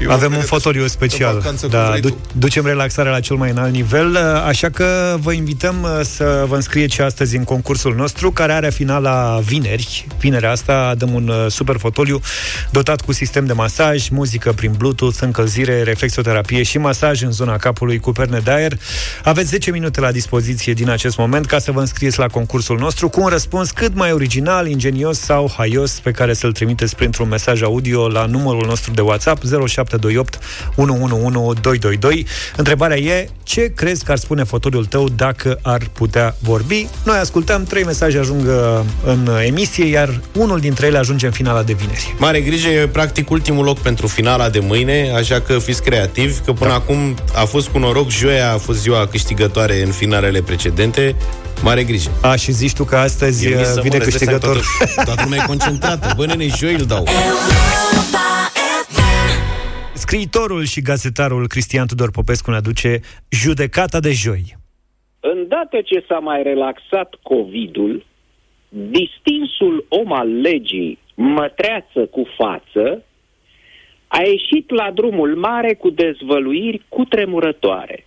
Avem un fotoliu special. Da, du- ducem relaxarea la cel mai înalt nivel, așa că vă invităm uh, să vă înscrieți și astăzi în concursul nostru, care are finala vineri. Vinerea asta dăm un uh, super fotoliu dotat cu sistem de masaj, muzică prin Bluetooth, încălzire, reflexoterapie și masaj în zona capului cu perne de aer. Aveți 10 minute la dispoziție din acest moment ca să vă înscrieți la concursul nostru cu un răspuns cât mai original, ingenios sau haios pe care să-l trimiteți printr-un mesaj audio la numărul nostru de WhatsApp 0728 111222. Întrebarea e, ce crezi că ar spune fotoliul tău dacă ar putea vorbi? Noi ascultăm, trei mesaje ajung uh, în emisie, iar unul dintre ele ajunge în finala de vineri. Mare grijă, e practic ultimul loc pentru finala de mâine, așa că fiți creativi, că până da. acum a fost cu noroc, joia a fost ziua câștigătoare în finalele precedente. Mare grijă. A, și zici tu că astăzi vine câștigător. Toată, toată lumea e concentrată. Bă, nene, joi îl dau. Scriitorul și gazetarul Cristian Tudor Popescu ne aduce Judecata de joi. Îndată ce s-a mai relaxat COVID-ul, distinsul om al legii, mătreață cu față, a ieșit la drumul mare cu dezvăluiri cu tremurătoare.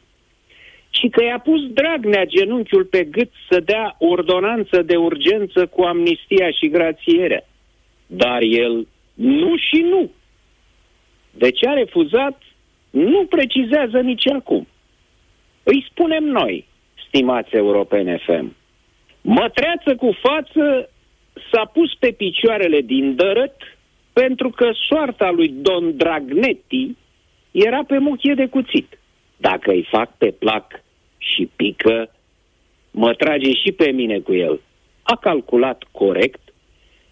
Și că i-a pus Dragnea genunchiul pe gât să dea ordonanță de urgență cu amnistia și grațierea. Dar el nu și nu. De ce a refuzat, nu precizează nici acum. Îi spunem noi, stimați europene FM. Mătreață cu față s-a pus pe picioarele din dărăt pentru că soarta lui Don Dragnetti era pe muchie de cuțit. Dacă îi fac pe plac și pică, mă trage și pe mine cu el. A calculat corect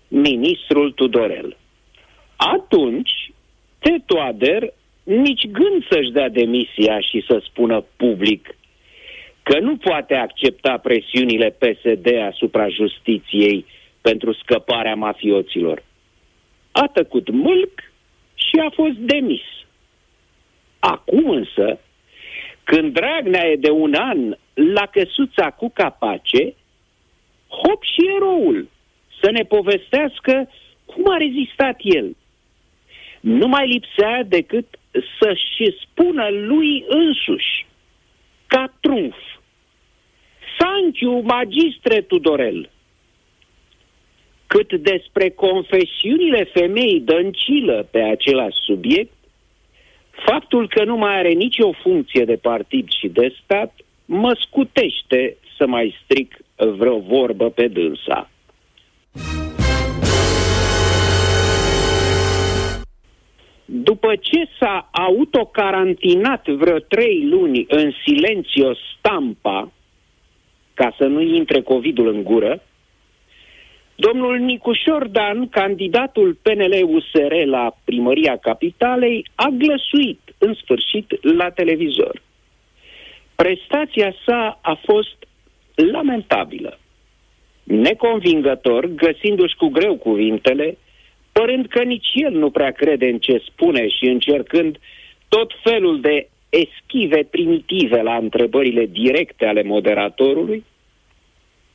ministrul Tudorel. Atunci, Tetoader nici gând să-și dea demisia și să spună public că nu poate accepta presiunile PSD asupra justiției pentru scăparea mafioților. A tăcut mâlc și a fost demis. Acum însă, când Dragnea e de un an la căsuța cu capace, hop și eroul să ne povestească cum a rezistat el. Nu mai lipsea decât să-și spună lui însuși, ca trunf, Sanciu magistre Tudorel, cât despre confesiunile femeii dăncilă pe același subiect, faptul că nu mai are nicio funcție de partid și de stat mă scutește să mai stric vreo vorbă pe dânsa. După ce s-a autocarantinat vreo trei luni în silențio stampa, ca să nu intre COVID-ul în gură, domnul Nicușor Dan, candidatul PNL-USR la primăria capitalei, a glăsuit în sfârșit la televizor. Prestația sa a fost lamentabilă. Neconvingător, găsindu-și cu greu cuvintele, părând că nici el nu prea crede în ce spune și încercând tot felul de eschive primitive la întrebările directe ale moderatorului,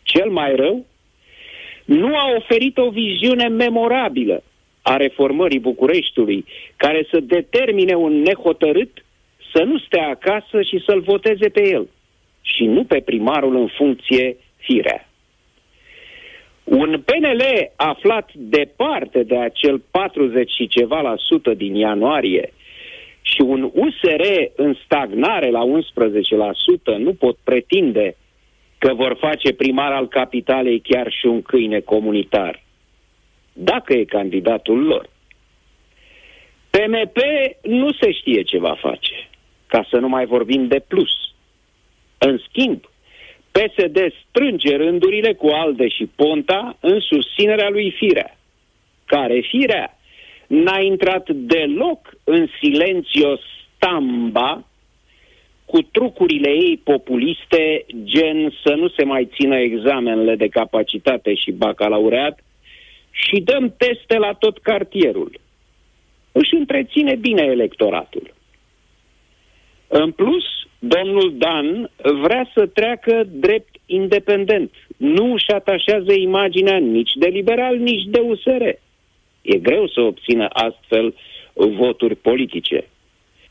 cel mai rău, nu a oferit o viziune memorabilă a reformării Bucureștiului, care să determine un nehotărât să nu stea acasă și să-l voteze pe el, și nu pe primarul în funcție firea. Un PNL aflat departe de acel 40 și ceva la sută din ianuarie și un USR în stagnare la 11% nu pot pretinde că vor face primar al capitalei chiar și un câine comunitar, dacă e candidatul lor. PMP nu se știe ce va face, ca să nu mai vorbim de plus. În schimb, PSD strânge rândurile cu Alde și Ponta în susținerea lui Firea, care Firea n-a intrat deloc în silențio stamba cu trucurile ei populiste, gen să nu se mai țină examenele de capacitate și bacalaureat și dăm teste la tot cartierul. Își întreține bine electoratul. În plus, domnul Dan vrea să treacă drept independent. Nu își atașează imaginea nici de liberal, nici de USR. E greu să obțină astfel voturi politice.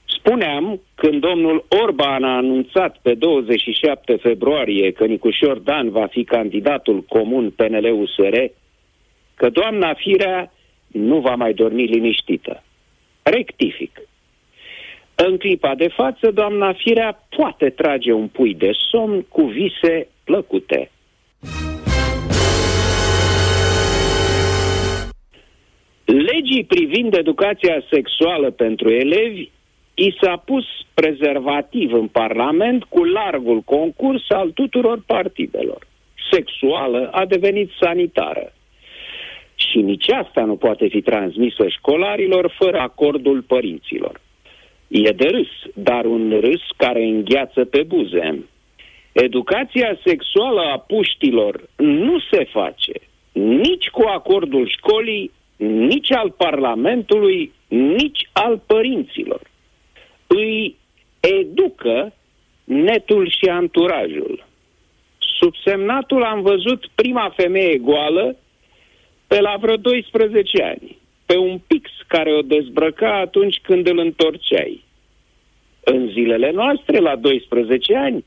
Spuneam, când domnul Orban a anunțat pe 27 februarie că Nicușor Dan va fi candidatul comun PNL-USR, că doamna Firea nu va mai dormi liniștită. Rectific. În clipa de față, doamna Firea poate trage un pui de somn cu vise plăcute. Legii privind educația sexuală pentru elevi i s-a pus prezervativ în Parlament cu largul concurs al tuturor partidelor. Sexuală a devenit sanitară. Și nici asta nu poate fi transmisă școlarilor fără acordul părinților. E de râs, dar un râs care îngheață pe buze. Educația sexuală a puștilor nu se face nici cu acordul școlii, nici al Parlamentului, nici al părinților. Îi educă netul și anturajul. Subsemnatul am văzut prima femeie goală pe la vreo 12 ani, pe un pix care o dezbrăca atunci când îl întorceai. În zilele noastre, la 12 ani,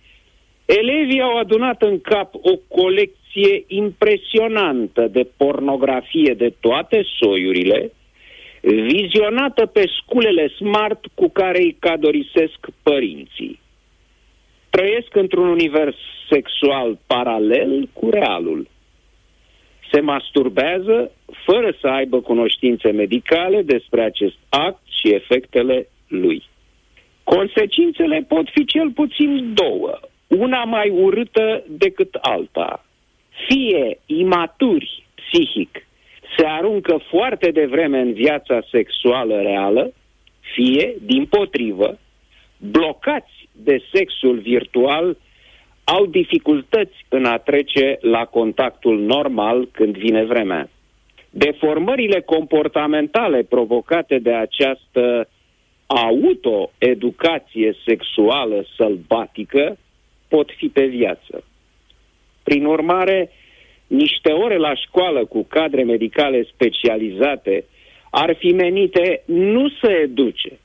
elevii au adunat în cap o colecție impresionantă de pornografie de toate soiurile, vizionată pe sculele smart cu care îi cadorisesc părinții. Trăiesc într-un univers sexual paralel cu realul. Se masturbează fără să aibă cunoștințe medicale despre acest act și efectele lui. Consecințele pot fi cel puțin două, una mai urâtă decât alta. Fie imaturi psihic se aruncă foarte devreme în viața sexuală reală, fie, din potrivă, blocați de sexul virtual, au dificultăți în a trece la contactul normal când vine vremea. Deformările comportamentale provocate de această autoeducație sexuală sălbatică pot fi pe viață. Prin urmare, niște ore la școală cu cadre medicale specializate ar fi menite nu să educe,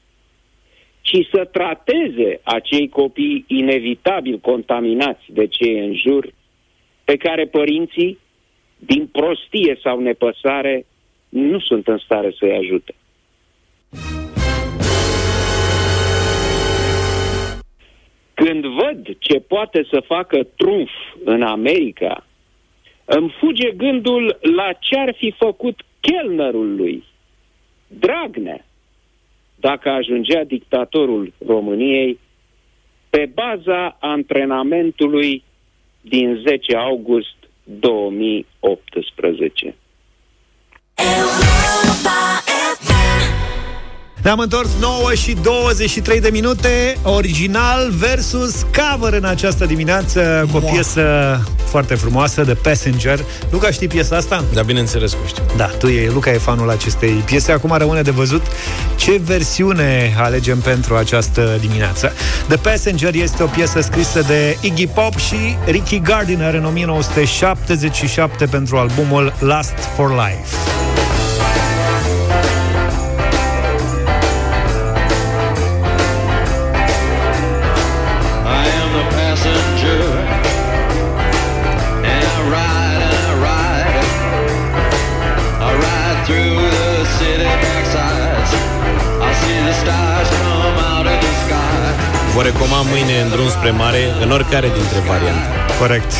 ci să trateze acei copii inevitabil contaminați de cei în jur, pe care părinții, din prostie sau nepăsare, nu sunt în stare să-i ajute. Când văd ce poate să facă Trump în America, îmi fuge gândul la ce ar fi făcut chelnerul lui, Dragnea, dacă ajungea dictatorul României pe baza antrenamentului din 10 august 2018. Ne-am întors 9 și 23 de minute Original versus cover în această dimineață Cu o piesă foarte frumoasă de Passenger. Luca, știi piesa asta? Da, bineînțeles că știu. Da, tu e, Luca e fanul acestei piese. Acum rămâne de văzut ce versiune alegem pentru această dimineață. The Passenger este o piesă scrisă de Iggy Pop și Ricky Gardiner în 1977 pentru albumul Last for Life Vă recomand mâine în drum spre mare, în oricare dintre variante. Corect.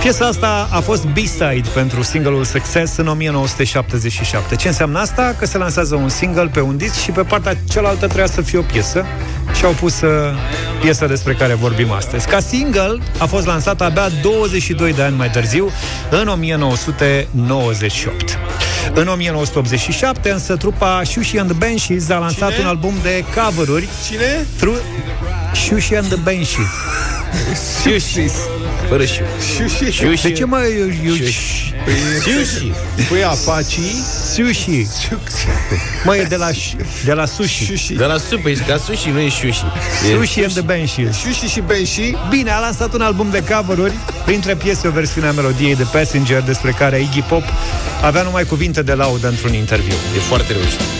Piesa asta a fost B-side pentru singleul Success în 1977. Ce înseamnă asta? Că se lansează un single pe un disc și pe partea cealaltă trebuia să fie o piesă și au pus uh, piesa despre care vorbim astăzi. Ca single a fost lansat abia 22 de ani mai târziu, în 1998. În 1987, însă, trupa Shushi and the Banshees a lansat Cine? un album de cover-uri. Cine? Tru- Shushi and the Banshees. Sushi. Fără șiu. Sushi. Sushi. De ce mă... Eu, eu, Sushi. Păi Apache sushi. Mă, e de la, de la sushi. Sushi. De la supă, e ca sushi, nu e sushi. E Sushi and the Banshees. Sushi și Benshi Bine, a lansat un album de cover-uri, printre piese o versiune a melodiei de Passenger, despre care Iggy Pop avea numai cuvinte de laudă într-un interviu. E foarte reușit.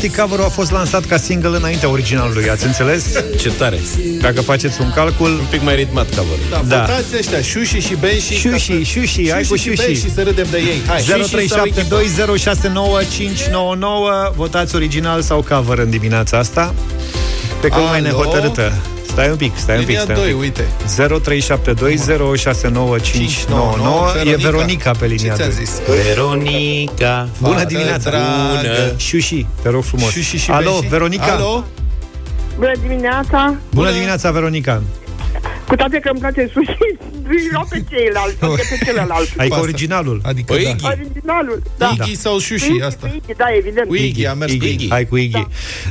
Practic, cover a fost lansat ca single înaintea originalului, ați înțeles? Ce tare! Dacă faceți un calcul... Un pic mai ritmat cover. Da, da. votați ăștia, Șuși și Benși. Șuși, Șuși, hai cu Șuși. și să râdem de ei. Hai. 0372069599 Votați original sau cover în dimineața asta. Pe cum mai nehotărâtă. Stai un pic, stai un pic, stai 2, un pic. uite. 0372069599 E Veronica pe linia 2. zis? Veronica. Bună dimineața. Bună. Șuși, te rog frumos. Șuși și Alo, Benși. Veronica. Alo? Bună dimineața! Bună dimineața, Veronica. Cu toate că îmi place sushi, îi luau pe ceilalți, adică pe celălalt. Ai cu Asta. originalul. Adică, O da. Iggy. Originalul, da. Iggy sau Șuși, Iggy, asta. Iggy, da, evident. Cu Iggy, am mers cu Iggy. Hai cu Iggy.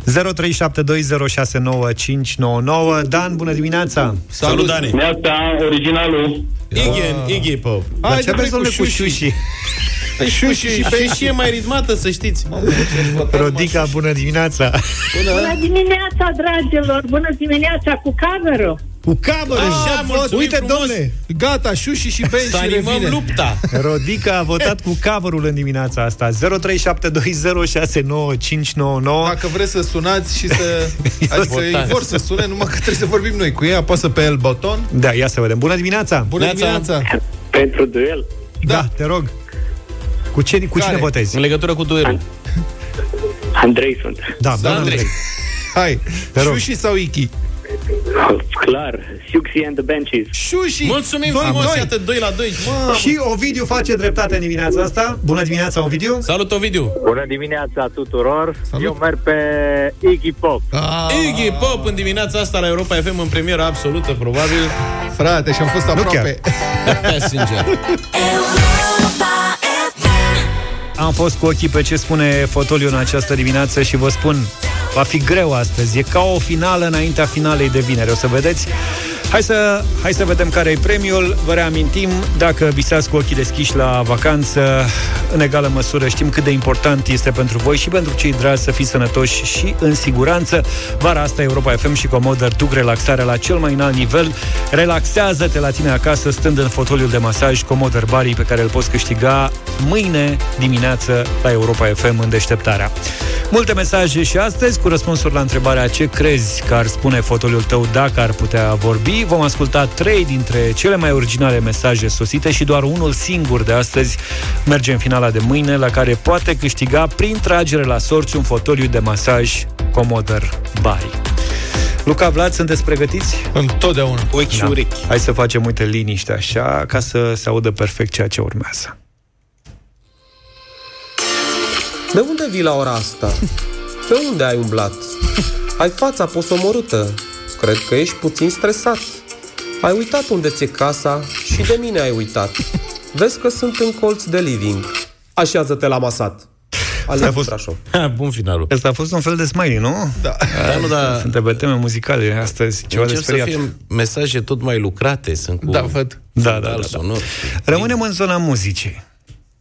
0372069599. Dan, bună dimineața. Salut, Dani. Neața, originalul. Iggy, Iggy Pop. Dar Hai, ce aveți, domnule, cu Șuși. șuși? Șuși și și e mai ritmată, să știți. Rodica, bună dimineața. Bună dimineața, dragilor! Bună dimineața cu cover Cu cover Așa, mulțumim Uite, frumos. domnule, Gata, Șuși și Benși Să animăm revine. lupta. Rodica a votat cu coverul în dimineața asta. 0372069599. Dacă vreți să sunați și să... Adică Votați. ei vor să sune, numai că trebuie să vorbim noi cu ei. Apasă pe el buton. Da, ia să vedem. Bună dimineața. Bună Neața. dimineața! Pentru duel. Da, da te rog. Cu, ce, cu cine Care? votezi? În legătură cu duelul. Andrei sunt. Da, da, Andrei. Andrei. Hai, Te rog. Șuși sau Iggy? Clar. Siuxi and the Benches. Șuși! Mulțumim Doi, frumos, doi. iată 2 la 2. Și Ovidiu face dreptate în dimineața asta. Bună dimineața, Ovidiu. Salut, Ovidiu. Bună dimineața tuturor! Salut. Eu merg pe Iggy Pop. Ah, Iggy Pop în dimineața asta la Europa FM în premieră absolută, probabil. Frate, și-am fost aproape. Passenger. Am fost cu ochii pe ce spune fotoliul în această dimineață și vă spun, va fi greu astăzi. E ca o finală înaintea finalei de vineri. O să vedeți. Hai să, hai să vedem care e premiul. Vă reamintim, dacă visați cu ochii deschiși la vacanță, în egală măsură știm cât de important este pentru voi și pentru cei dragi să fiți sănătoși și în siguranță. Vara asta Europa FM și Comoder duc relaxarea la cel mai înalt nivel. Relaxează-te la tine acasă stând în fotoliul de masaj Comoder Bari pe care îl poți câștiga mâine dimineață la Europa FM în deșteptarea. Multe mesaje și astăzi cu răspunsuri la întrebarea ce crezi că ar spune fotoliul tău dacă ar putea vorbi. Vom asculta trei dintre cele mai originale mesaje sosite și doar unul singur de astăzi merge în finala de mâine la care poate câștiga prin tragere la sorți un fotoliu de masaj Comoder Bari. Luca Vlad, sunteți pregătiți? Întotdeauna. Ochi și Da. urechi. Hai să facem uite liniște așa ca să se audă perfect ceea ce urmează. De unde vii la ora asta? Pe unde ai umblat? Ai fața posomorâtă. Cred că ești puțin stresat. Ai uitat unde ți-e casa și de mine ai uitat. Vezi că sunt în colț de living. Așează-te la masat. Alex a fost- Brașov. Ha, bun finalul. Asta a fost un fel de smiley, nu? Da. Da, nu, da. Suntem pe teme muzicale astăzi, ceva de Încep să speriat. fie mesaje tot mai lucrate, sunt cu Da, văd. Da, da, fundal da, da. sonor. Rămânem în zona muzicii.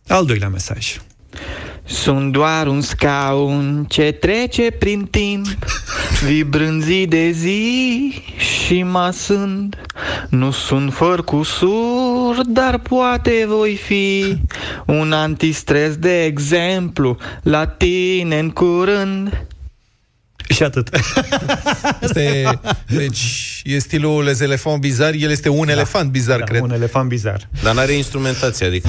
Al doilea mesaj. Sunt doar un scaun ce trece prin timp Vibrând zi de zi și mă sunt. Nu sunt fără cusur, dar poate voi fi Un antistres de exemplu la tine în curând Și atât. Asta e, deci, e stilul Les Elefant bizar, el este un elefant bizar, da, cred. un elefant bizar. Dar n-are instrumentație, adică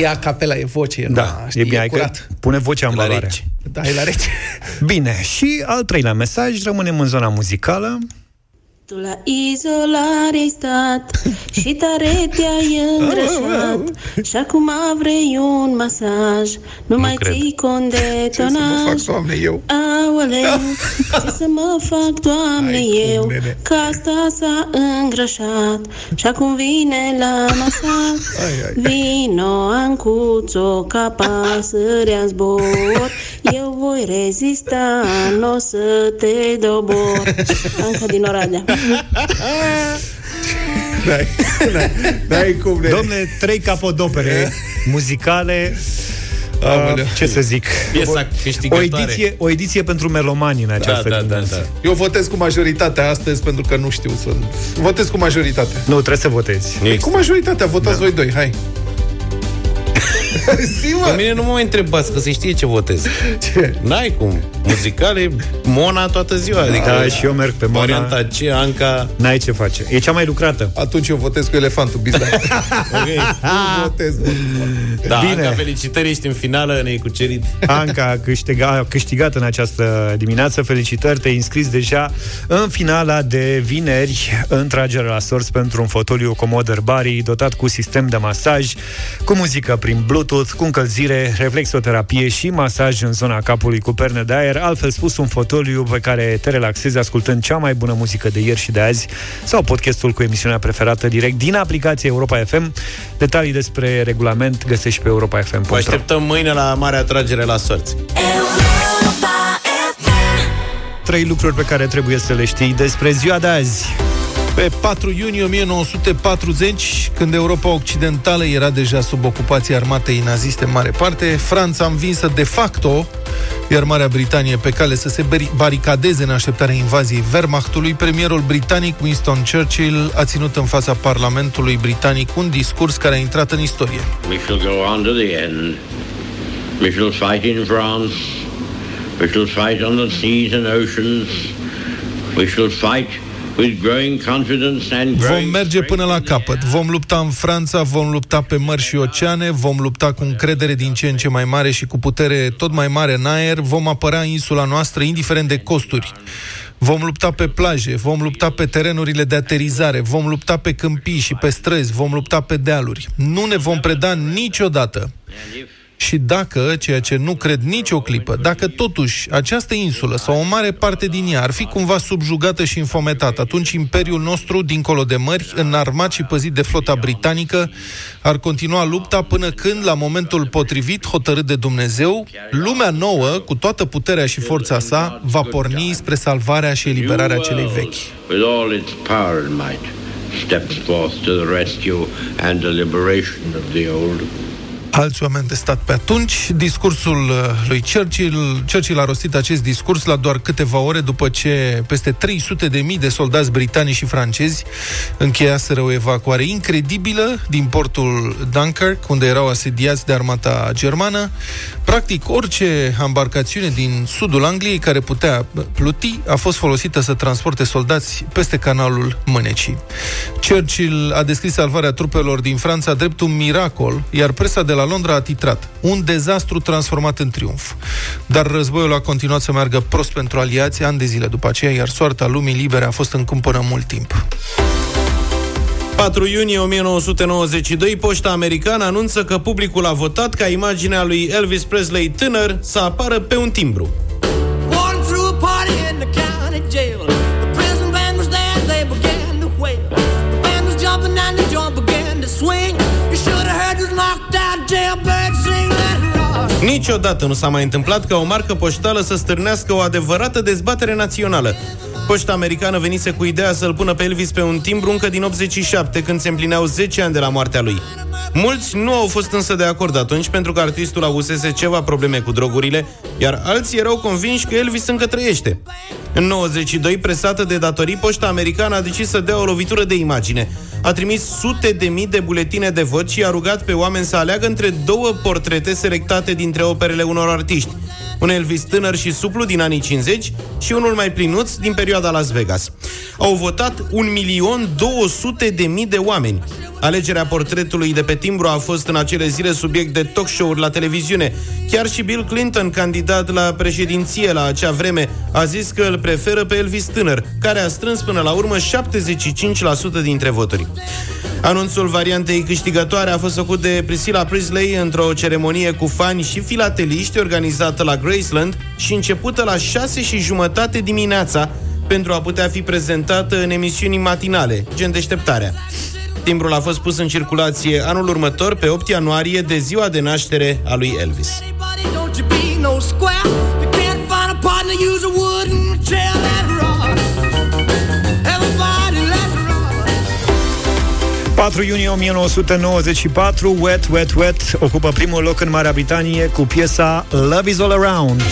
E a capela, e voce, Da, na, e știi, bine, e hai că curat. pune vocea în la valoare. reci. Da, e la rece. Bine, și al treilea mesaj, rămânem în zona muzicală. Tu la izolare ai stat și tare te-ai îngrășat Și acum vrei un masaj, nu, mai cred. ții cont de Ce să mă fac, tonaj doamne, eu? Aoleu, ce să mă fac, doamne, Hai, cum, eu nene. Că asta s-a îngrășat Și acum vine la masaj Ai, ai. Vino, Ancuțo, ca pasărea în zbor Eu voi rezista, n-o să te dobor Anca din Oradea N-ai, n-ai, n-ai cum, nene. Domne, trei capodopere muzicale. Uh, ce să zic? Piesa o ediție, o ediție pentru melomani în această da, da, da, da. Eu votez cu majoritatea astăzi pentru că nu știu să... Votez cu majoritatea. Nu, trebuie să votezi. Păi cu majoritatea, votați da. voi doi, hai. Zi, Pe mine nu mă mai întrebați, că se știe ce votez. Ce? N-ai cum. Muzicale, Mona toată ziua. Adică da, și eu merg pe Mona. Varianta ce, Anca... N-ai ce face. E cea mai lucrată. Atunci eu votez cu elefantul bizar. ok. Nu votez. Da, Bine. Anca, felicitări, ești în finală, ne-ai cucerit. Anca a câștigat, a câștigat în această dimineață. Felicitări, te-ai înscris deja în finala de vineri în tragere la sorți pentru un fotoliu Commodore Bari dotat cu sistem de masaj, cu muzică prin Bluetooth, cu încălzire, reflexoterapie și masaj în zona capului cu perne de aer, altfel spus un fotoliu pe care te relaxezi ascultând cea mai bună muzică de ieri și de azi sau podcastul cu emisiunea preferată direct din aplicația Europa FM. Detalii despre regulament găsești pe europafm.ro Vă așteptăm mâine la mare atragere la sorți. Trei lucruri pe care trebuie să le știi despre ziua de azi. Pe 4 iunie 1940, când Europa Occidentală era deja sub ocupație armatei naziste în mare parte, Franța învinsă de facto, iar Marea Britanie pe cale să se baricadeze în așteptarea invaziei Wehrmachtului, premierul britanic Winston Churchill a ținut în fața Parlamentului britanic un discurs care a intrat în istorie. We shall go on to the end. We shall fight in France. We shall fight on the seas and oceans. We shall fight Vom merge până la capăt. Vom lupta în Franța, vom lupta pe mări și oceane, vom lupta cu încredere din ce în ce mai mare și cu putere tot mai mare în aer, vom apăra insula noastră indiferent de costuri. Vom lupta pe plaje, vom lupta pe terenurile de aterizare, vom lupta pe câmpii și pe străzi, vom lupta pe dealuri. Nu ne vom preda niciodată și dacă, ceea ce nu cred nici o clipă, dacă totuși această insulă sau o mare parte din ea ar fi cumva subjugată și infometată, atunci imperiul nostru, dincolo de mări, înarmat și păzit de flota britanică, ar continua lupta până când, la momentul potrivit, hotărât de Dumnezeu, lumea nouă, cu toată puterea și forța sa, va porni spre salvarea și eliberarea celei vechi. Steps forth to the rescue and the liberation of the old alți oameni de stat pe atunci. Discursul uh, lui Churchill, Churchill a rostit acest discurs la doar câteva ore după ce peste 300 de mii de soldați britanici și francezi încheiaseră o evacuare incredibilă din portul Dunkirk, unde erau asediați de armata germană. Practic, orice embarcațiune din sudul Angliei care putea pluti a fost folosită să transporte soldați peste canalul Mânecii. Churchill a descris salvarea trupelor din Franța drept un miracol, iar presa de la Londra a titrat Un dezastru transformat în triumf. Dar războiul a continuat să meargă prost pentru aliații ani de zile după aceea, iar soarta lumii libere a fost în cumpănă mult timp. 4 iunie 1992, poșta americană anunță că publicul a votat ca imaginea lui Elvis Presley tânăr să apară pe un timbru. Niciodată nu s-a mai întâmplat ca o marcă poștală să stârnească o adevărată dezbatere națională. Poșta americană venise cu ideea să-l pună pe Elvis pe un timbru încă din 87, când se împlineau 10 ani de la moartea lui. Mulți nu au fost însă de acord atunci, pentru că artistul avusese ceva probleme cu drogurile, iar alții erau convinși că Elvis încă trăiește. În 92, presată de datorii, poșta americană a decis să dea o lovitură de imagine. A trimis sute de mii de buletine de vot și a rugat pe oameni să aleagă între două portrete selectate dintre operele unor artiști un Elvis tânăr și suplu din anii 50 și unul mai plinuț din perioada Las Vegas. Au votat 1.200.000 de oameni. Alegerea portretului de pe timbru a fost în acele zile subiect de talk show-uri la televiziune. Chiar și Bill Clinton, candidat la președinție la acea vreme, a zis că îl preferă pe Elvis tânăr, care a strâns până la urmă 75% dintre voturi. Anunțul variantei câștigătoare a fost făcut de Priscilla Prisley într-o ceremonie cu fani și filateliști organizată la Graceland și începută la 6 și jumătate dimineața pentru a putea fi prezentată în emisiuni matinale, gen deșteptarea. Timbrul a fost pus în circulație anul următor, pe 8 ianuarie, de ziua de naștere a lui Elvis. 4 4 iunie 1994, Wet, Wet, Wet ocupă primul loc în Marea Britanie cu piesa Love is All Around.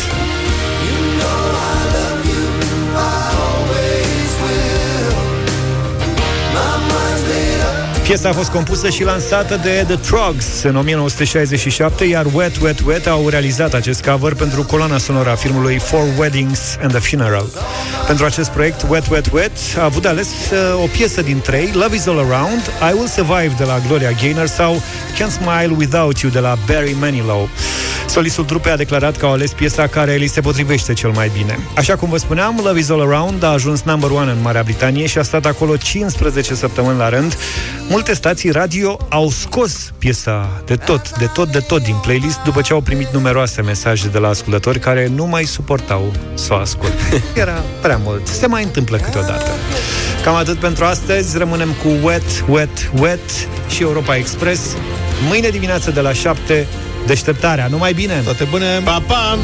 Piesa a fost compusă și lansată de The Trogs în 1967, iar Wet, Wet, Wet au realizat acest cover pentru coloana sonoră a filmului Four Weddings and a Funeral. Pentru acest proiect, Wet, Wet, Wet a avut de ales uh, o piesă din trei, Love is All Around, I Will Survive de la Gloria Gaynor sau Can't Smile Without You de la Barry Manilow. Solistul trupei a declarat că au ales piesa care li se potrivește cel mai bine. Așa cum vă spuneam, Love is All Around a ajuns number one în Marea Britanie și a stat acolo 15 săptămâni la rând. Multe stații radio au scos piesa de tot, de tot, de tot din playlist după ce au primit numeroase mesaje de la ascultători care nu mai suportau să o asculte. Era prea mult. Se mai întâmplă câteodată. Cam atât pentru astăzi. Rămânem cu Wet, Wet, Wet și Europa Express. Mâine dimineață de la 7 Deșteptarea. Numai bine! Toate bune! Pa, pa!